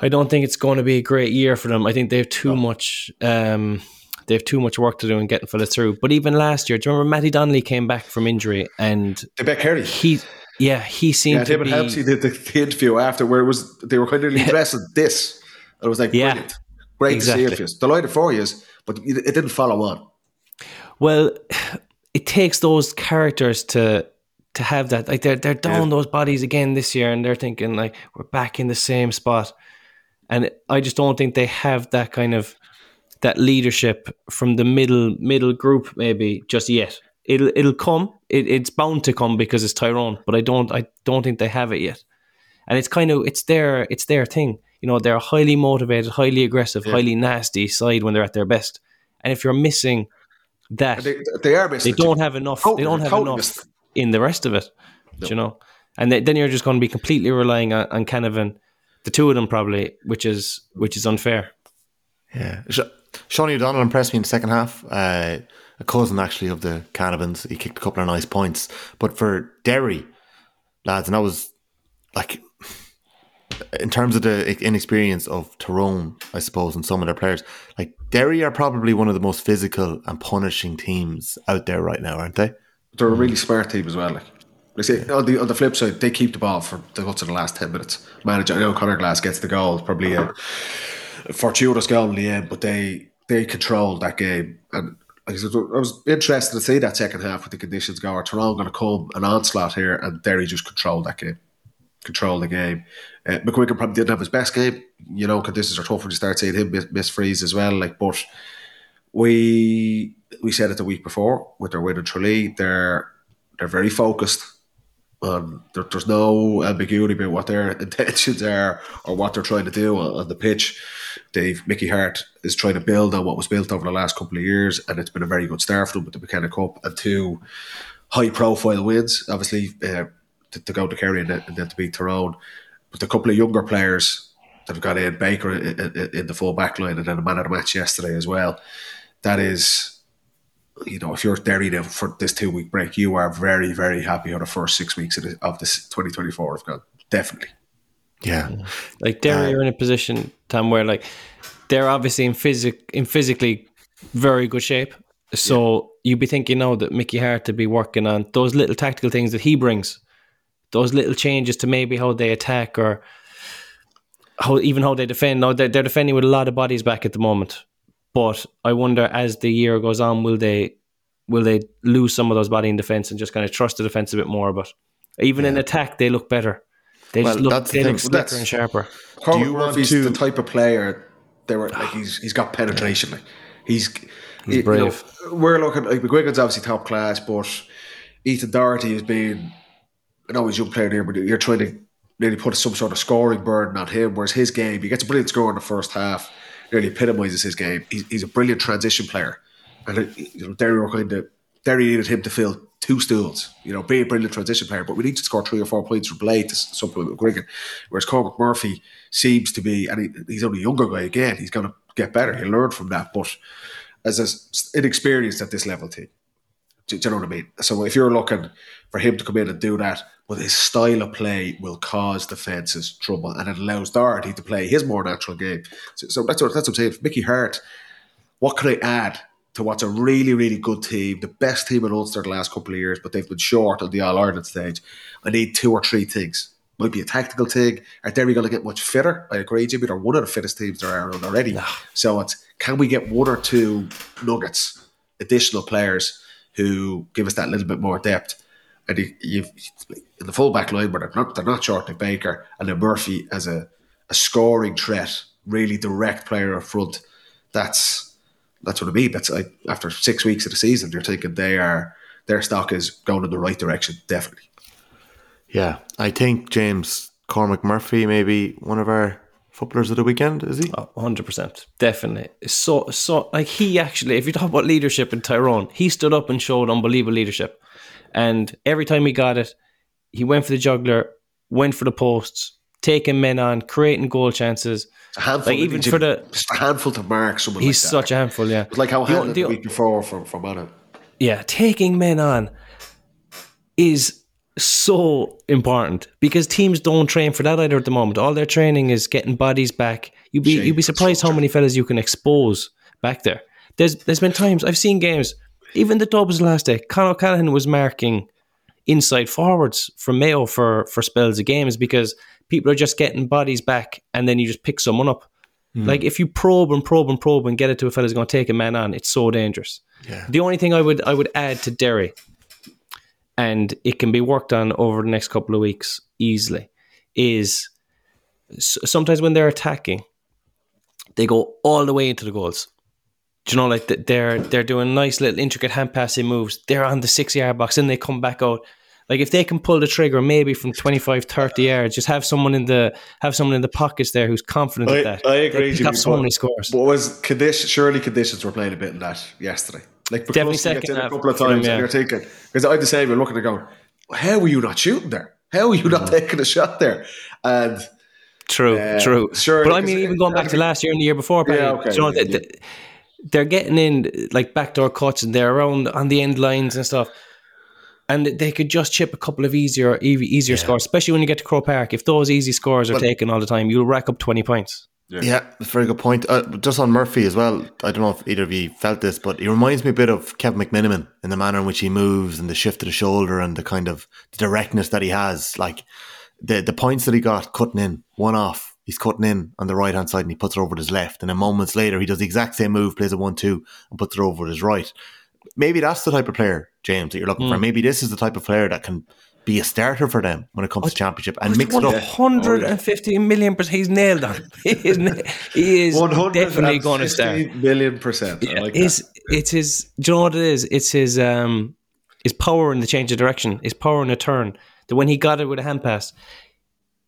I don't think it's going to be a great year for them. I think they have too much, um, they have too much work to do in getting fellas through. But even last year, do you remember Matty Donnelly came back from injury and bet Kerry. he, yeah, he seemed Yeah, to be. Hempsey did the, the interview after where it was they were kind of addressing this. And it was like Yeah, brilliant. Great exactly. to see it. Delighted for you, but it it didn't follow on. Well, it takes those characters to to have that. Like they're they're down those bodies again this year, and they're thinking like we're back in the same spot. And I just don't think they have that kind of that leadership from the middle middle group maybe just yet. It'll it'll come. It, it's bound to come because it's Tyrone, but I don't I don't think they have it yet. And it's kind of it's their it's their thing. You know, they're a highly motivated, highly aggressive, highly nasty side when they're at their best. And if you're missing that, They, they are they don't have enough. Totally- they don't have totally enough in the rest of it. do You know, and th- then you're just going to be completely relying on, on Canavan, the two of them probably, which is which is unfair. Yeah. Seánie O'Donnell impressed me in the second half. Uh, a cousin, actually, of the Canavans. He kicked a couple of nice points. But for Derry, lads, and that was like, in terms of the inexperience of Tyrone, I suppose, and some of their players, like Derry are probably one of the most physical and punishing teams out there right now, aren't they? They're a really smart team as well. Like they say, on the on the flip side, they keep the ball for the guts of the last ten minutes. Manager, I know Conor Glass gets the goal, probably a, fortuitous goal in the end, but they they controlled that game. And I was interested to see that second half with the conditions go. Are Tyrone going to come an onslaught here, and Derry just controlled that game, controlled the game. Uh, probably didn't have his best game, you know, because conditions are tough when to start seeing him miss, miss freeze as well. Like, but we we said it the week before with their win in Tralee. They're they're very focused. Um, there, there's no ambiguity about what their intentions are or what they're trying to do on, on the pitch. Dave Mickey Harte is trying to build on what was built over the last couple of years, and it's been a very good start for them with the McKenna Cup and two high-profile wins. Obviously, uh, to, to go to Kerry and and then to beat Tyrone, but a couple of younger players that have got in Baker in, in, in the full back line and then a man of the match yesterday as well. That is you know, if you're Derry now for this two week break, you are very, very happy how the first six weeks of, the, of this 2024 have gone. Definitely. Yeah. Like Derry Uh, are in a position, Tom, where like they're obviously in physic in physically very good shape. So you'd be thinking now that Mickey Harte to be working on those little tactical things that he brings, those little changes to maybe how they attack or how even how they defend. Now they're, they're defending with a lot of bodies back at the moment, but I wonder as the year goes on, will they will they lose some of those body in defense and just kind of trust the defense a bit more? But even in attack, they look better. They Well, just look that's the look Well, slicker and sharper. Cormac you want Murphy's to- the type of player they were like he's he's got penetration. Like he's he's brave. we're looking like McGuigan's obviously top class, but Ethan Doherty has been I know he's a young player there, but you're trying to nearly put some sort of scoring burden on him. Whereas his game, he gets a brilliant score in the first half, nearly epitomises his game. He's, he's a brilliant transition player, and uh, you know Derry were kind of Derry needed him to fill two stools. You know, be a brilliant transition player, but we need to score three or four points from Blade to supplement McGuigan. Whereas Cormac Murphy seems to be, and he, he's only a younger guy again. He's going to get better. He'll learn from that, but as an inexperienced at this level team. Do, do you know what I mean? So if you're looking for him to come in and do that, but his style of play will cause the defences trouble, and it allows Doherty to play his more natural game. So, so that's what that's what I'm saying. For Mickey Harte, what can I add to what's a really really good team, the best team in Ulster the last couple of years, but they've been short on the All Ireland stage. I need two or three things. Might be a tactical thing. Are Derry going to get much fitter? I agree, Jimmy. They're one of the fittest teams there are already. So it's can we get one or two nuggets, additional players who give us that little bit more depth? And you, you've in the full back line, but they're not they're not short of Baker and then Murphy as a, a scoring threat, really direct player up front that's that's what I mean. That's like after six weeks of the season, you're thinking they are their stock is going in the right direction, definitely. Yeah, I think James Cormac Murphy maybe one of our footballers of the weekend, is he? Oh, hundred percent, definitely. So, so like he actually, if you talk about leadership in Tyrone, he stood up and showed unbelievable leadership. And every time he got it, he went for the juggler, went for the posts, taking men on, creating goal chances. A handful. Like even for the, just a handful to mark someone. he's like such a handful. Yeah, It's like how The- Hanlon the, the- week before from from it. yeah, taking men on is so important because teams don't train for that either at the moment. All their training is getting bodies back. You'd be Shape you'd be surprised how many fellas you can expose back there. There's there's been times I've seen games, even the Dubs last day. Conor O'Callaghan was marking inside forwards from Mayo for for spells of games because people are just getting bodies back and then you just pick someone up. Hmm. Like if you probe and probe and probe and get it to a fella's going to take a man on, it's so dangerous. Yeah. The only thing I would I would add to Derry, and it can be worked on over the next couple of weeks easily, is sometimes when they're attacking, they go all the way into the goals. Do you know, like they're they're doing nice little intricate hand passing moves. They're on the six yard box, and they come back out. Like if they can pull the trigger, maybe from 25, 30 yards, just have someone in the have someone in the pockets there who's confident I, of that. I agree. Jimmy, up so but- many scores. But was condition, surely conditions were playing a bit in that yesterday. Like Definitely gets in a couple of times, yeah. and you're thinking because I had the same. You're looking at going, "How were you not shooting there? How were you not Mm-hmm. taking a shot there?" And True, Uh, true. sure, but I mean, even going back to last year and the year before, Paddy, Yeah, okay, you know, yeah, they- they- they're getting in like backdoor cuts and they're around on the end lines and stuff. And they could just chip a couple of easier, easier scores, especially when you get to Croke Park. If those easy scores are taken all the time, you'll rack up twenty points. Yeah, that's a very good point. Uh, just on Murphy as well, I don't know if either of you felt this, but he reminds me a bit of Kevin McManamon in the manner in which he moves and the shift of the shoulder and the kind of directness that he has. Like the the points that he got cutting in, one off, he's cutting in on the right hand side and he puts it over with his left. And then moments later, he does the exact same move, plays a 1 2 and puts it over with his right. Maybe that's the type of player, James, that you're looking for. Maybe this is the type of player that can be a starter for them when it comes to championship and mix it One up. hundred and fifty million percent. He's nailed on. He is, na- he is definitely going to start. 150 million percent. I Yeah, like it's that. it's his. Do you know what it is? It's his um his power in the change of direction. His power in the turn. That when he got it with a hand pass,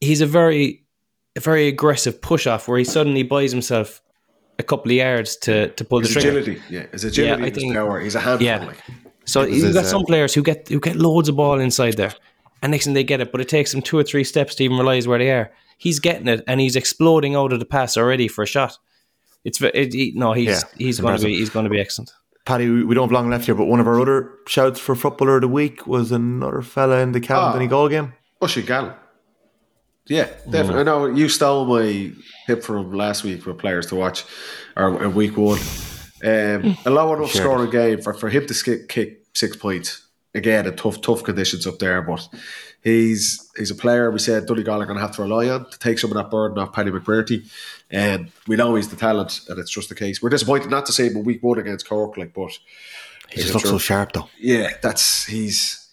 he's a very a very aggressive push off where he suddenly buys himself a couple of yards to to pull the His trigger. agility, yeah, his agility, I his think- power. He's a handful. Yeah. Like. So was you've his, got uh, some players who get who get loads of ball inside there, and next thing they get it, but it takes them two or three steps to even realize where they are. He's getting it, and he's exploding out of the pass already for a shot. It's ve- it, no, he's Yeah, he's going to be he's going to be excellent. Paddy, we we don't have long left here, but one of our other shouts for footballer of the week was another fella in the Cavan Ah. Donegal game. Bushy Gallen. Yeah, definitely. I know you stole my tip from last week for players to watch, or in week one. Um, a low enough Sure. scoring game for, for him to sk- kick six points. Again, in tough, tough conditions up there, but he's he's a player we said Donegal are going to have to rely on to take some of that burden off Paddy McBrearty. And we know he's the talent, and it's just the case. We're disappointed not to see him in week one against Cork, like, but He just looks so sharp, though. yeah, that's he's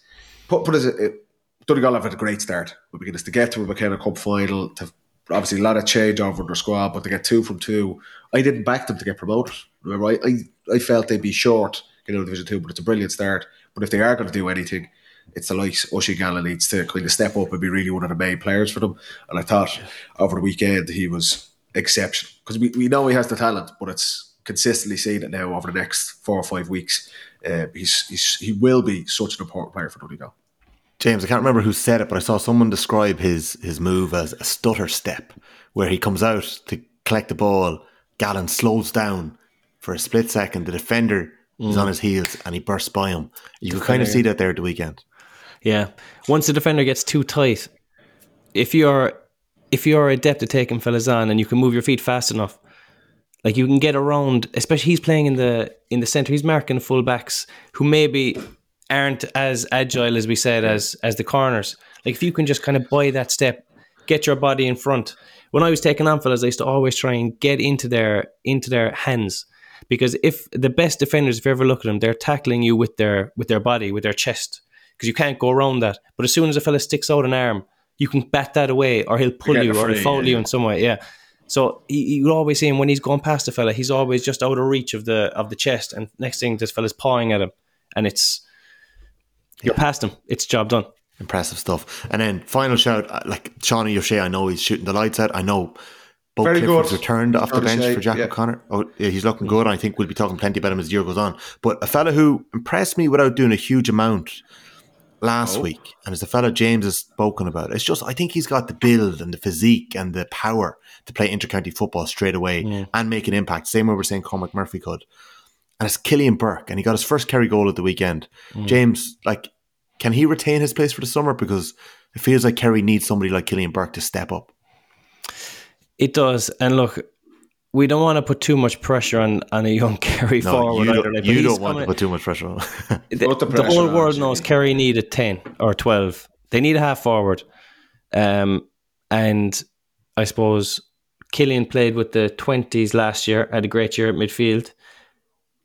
put put as it, Donegal have had a great start. We begin to get to a McKenna Cup final. To obviously a lot of change over in their squad, but to get two from two, I didn't back them to get promoted. Remember, I I, I felt they'd be short out Division Two, but it's a brilliant start. But if they are going to do anything, it's the likes Oisín Gallen needs to kind of step up and be really one of the main players for them. And I thought over the weekend he was exceptional because we, we know he has the talent, but it's consistently seen it now over the next four or five weeks. Uh, he's, he's he will be such an important player for Donegal. James, I can't remember who said it, but I saw someone describe his his move as a stutter step, where he comes out to collect the ball, Gallen slows down for a split second, the defender is on mm. his heels, and he bursts by him. You could kind of see that there at the weekend. Yeah. Once the defender gets too tight, if you're if you're adept at taking fellas on and you can move your feet fast enough, like you can get around. Especially he's playing in the in the center. He's marking fullbacks who maybe aren't as agile as we said as as the corners. Like if you can just kind of buy that step, get your body in front. When I was taking on fellas, I used to always try and get into their into their hands because if the best defenders, if you ever look at them, they're tackling you with their with their body, with their chest, because you can't go around that. But as soon as a fella sticks out an arm, you can bat that away, or he'll pull you, or he'll foul yeah. you in some way. Yeah, So you, you always see him when he's going past a fella, he's always just out of reach of the of the chest, and next thing this fella's pawing at him, and it's you're past him. It's job done. Impressive stuff. And then final shout, uh, like Seánie O'Shea, I know he's shooting the lights out. I know both Very Clifford's good. returned off the bench O'Shea, for Jack yeah. O'Connor. Oh, yeah, he's looking good. I think we'll be talking plenty about him as the year goes on. But a fella who impressed me without doing a huge amount last Oh. week, and as the fella James has spoken about, it's just I think he's got the build and the physique and the power to play intercounty football straight away and make an impact. Same way we're saying Cormac Murphy could. And it's Cillian Burke, and he got his first Kerry goal at the weekend. James, like, can he retain his place for the summer? Because it feels like Kerry needs somebody like Cillian Burke to step up. It does. And look, we don't want to put too much pressure on, on a young Kerry No, forward. you either, don't, like, but you don't want to put too much pressure on. the, Put the the whole on, world Jimmy. knows Kerry needed 10 or 12. They need a half forward. Um, and I suppose Cillian played with the 20s last year, had a great year at midfield.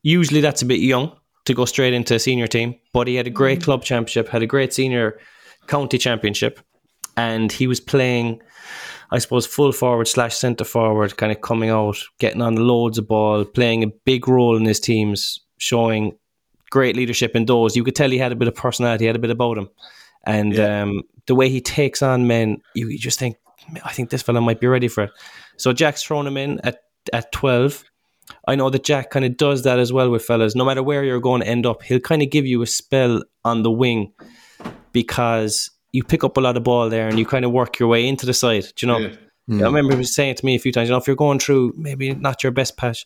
Usually that's a bit young to go straight into a senior team, but he had a great club championship, had a great senior county championship, and he was playing, I suppose, full forward slash centre forward, kind of coming out, getting on loads of ball, playing a big role in his teams, showing great leadership in those. You could tell he had a bit of personality, had a bit about him. And um, the way he takes on men, you, you just think, I think this fella might be ready for it. So Jack's thrown him in at, at 12. I know that Jack kind of does that as well with fellas. No matter where you're going to end up, he'll kind of give you a spell on the wing because you pick up a lot of ball there and you kind of work your way into the side. Do you know? Yeah. I hmm. remember he was saying to me a few times, you know, if you're going through maybe not your best patch,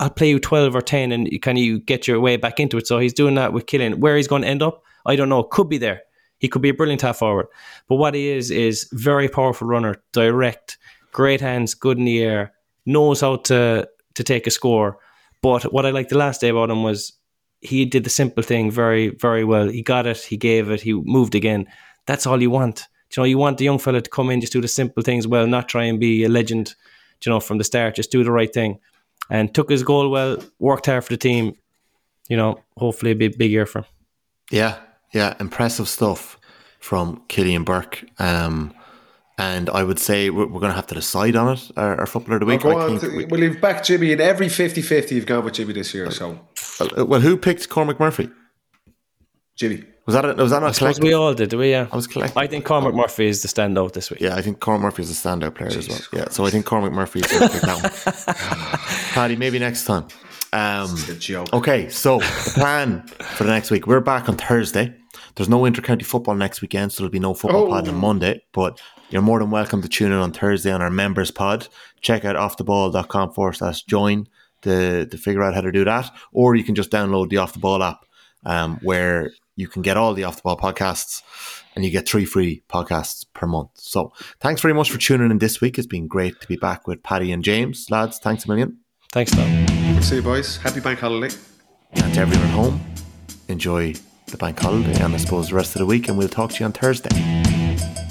I'll play you 12 or 10 and you kind of you get your way back into it. So he's doing that with Cillian. Where he's going to end up, I don't know. Could be there. He could be a brilliant half forward. But what he is, is very powerful runner, direct, great hands, good in the air, knows how to, to take a score. But what I liked the last day about him was he did the simple thing very, very well. He got it, he gave it, he moved again. That's all you want. Do you know, you want the young fella to come in, just do the simple things well, not try and be a legend, you know, from the start, just do the right thing. And took his goal well, worked hard for the team. You know, hopefully a big, big year for him. yeah, yeah, impressive stuff from Cillian Burke. Um, and I would say we're, we're going to have to decide on it, our, our footballer of the week. go I on. think we- Well, you've backed Jimmy in every 50 50 you've gone with Jimmy this year. So, well, well, who picked Cormac Murphy? Jimmy. Was that a, was that not Suppose collective? we all did, do we? Yeah. I was collective. I think Cormac Murphy is the standout this week. Yeah, I think Cormac Murphy is a standout player as well. Yeah, so I think Cormac Murphy is going to pick that one. Paddy, maybe next time. Um, A joke. okay, so the plan for the next week. We're back on Thursday. There's no intercounty football next weekend, so there'll be no football pod on Oh. Monday. But you're more than welcome to tune in on Thursday on our members pod. Check out offtheball.com forward slash join to, to figure out how to do that. Or you can just download the Off the Ball app um, where you can get all the Off the Ball podcasts and you get three free podcasts per month. So thanks very much for tuning in this week. It's been great to be back with Paddy and James. Lads, thanks a million. Thanks, Tom. See you, boys. Happy bank holiday. And to everyone at home, enjoy the bank holiday and I suppose the rest of the week, and we'll talk to you on Thursday.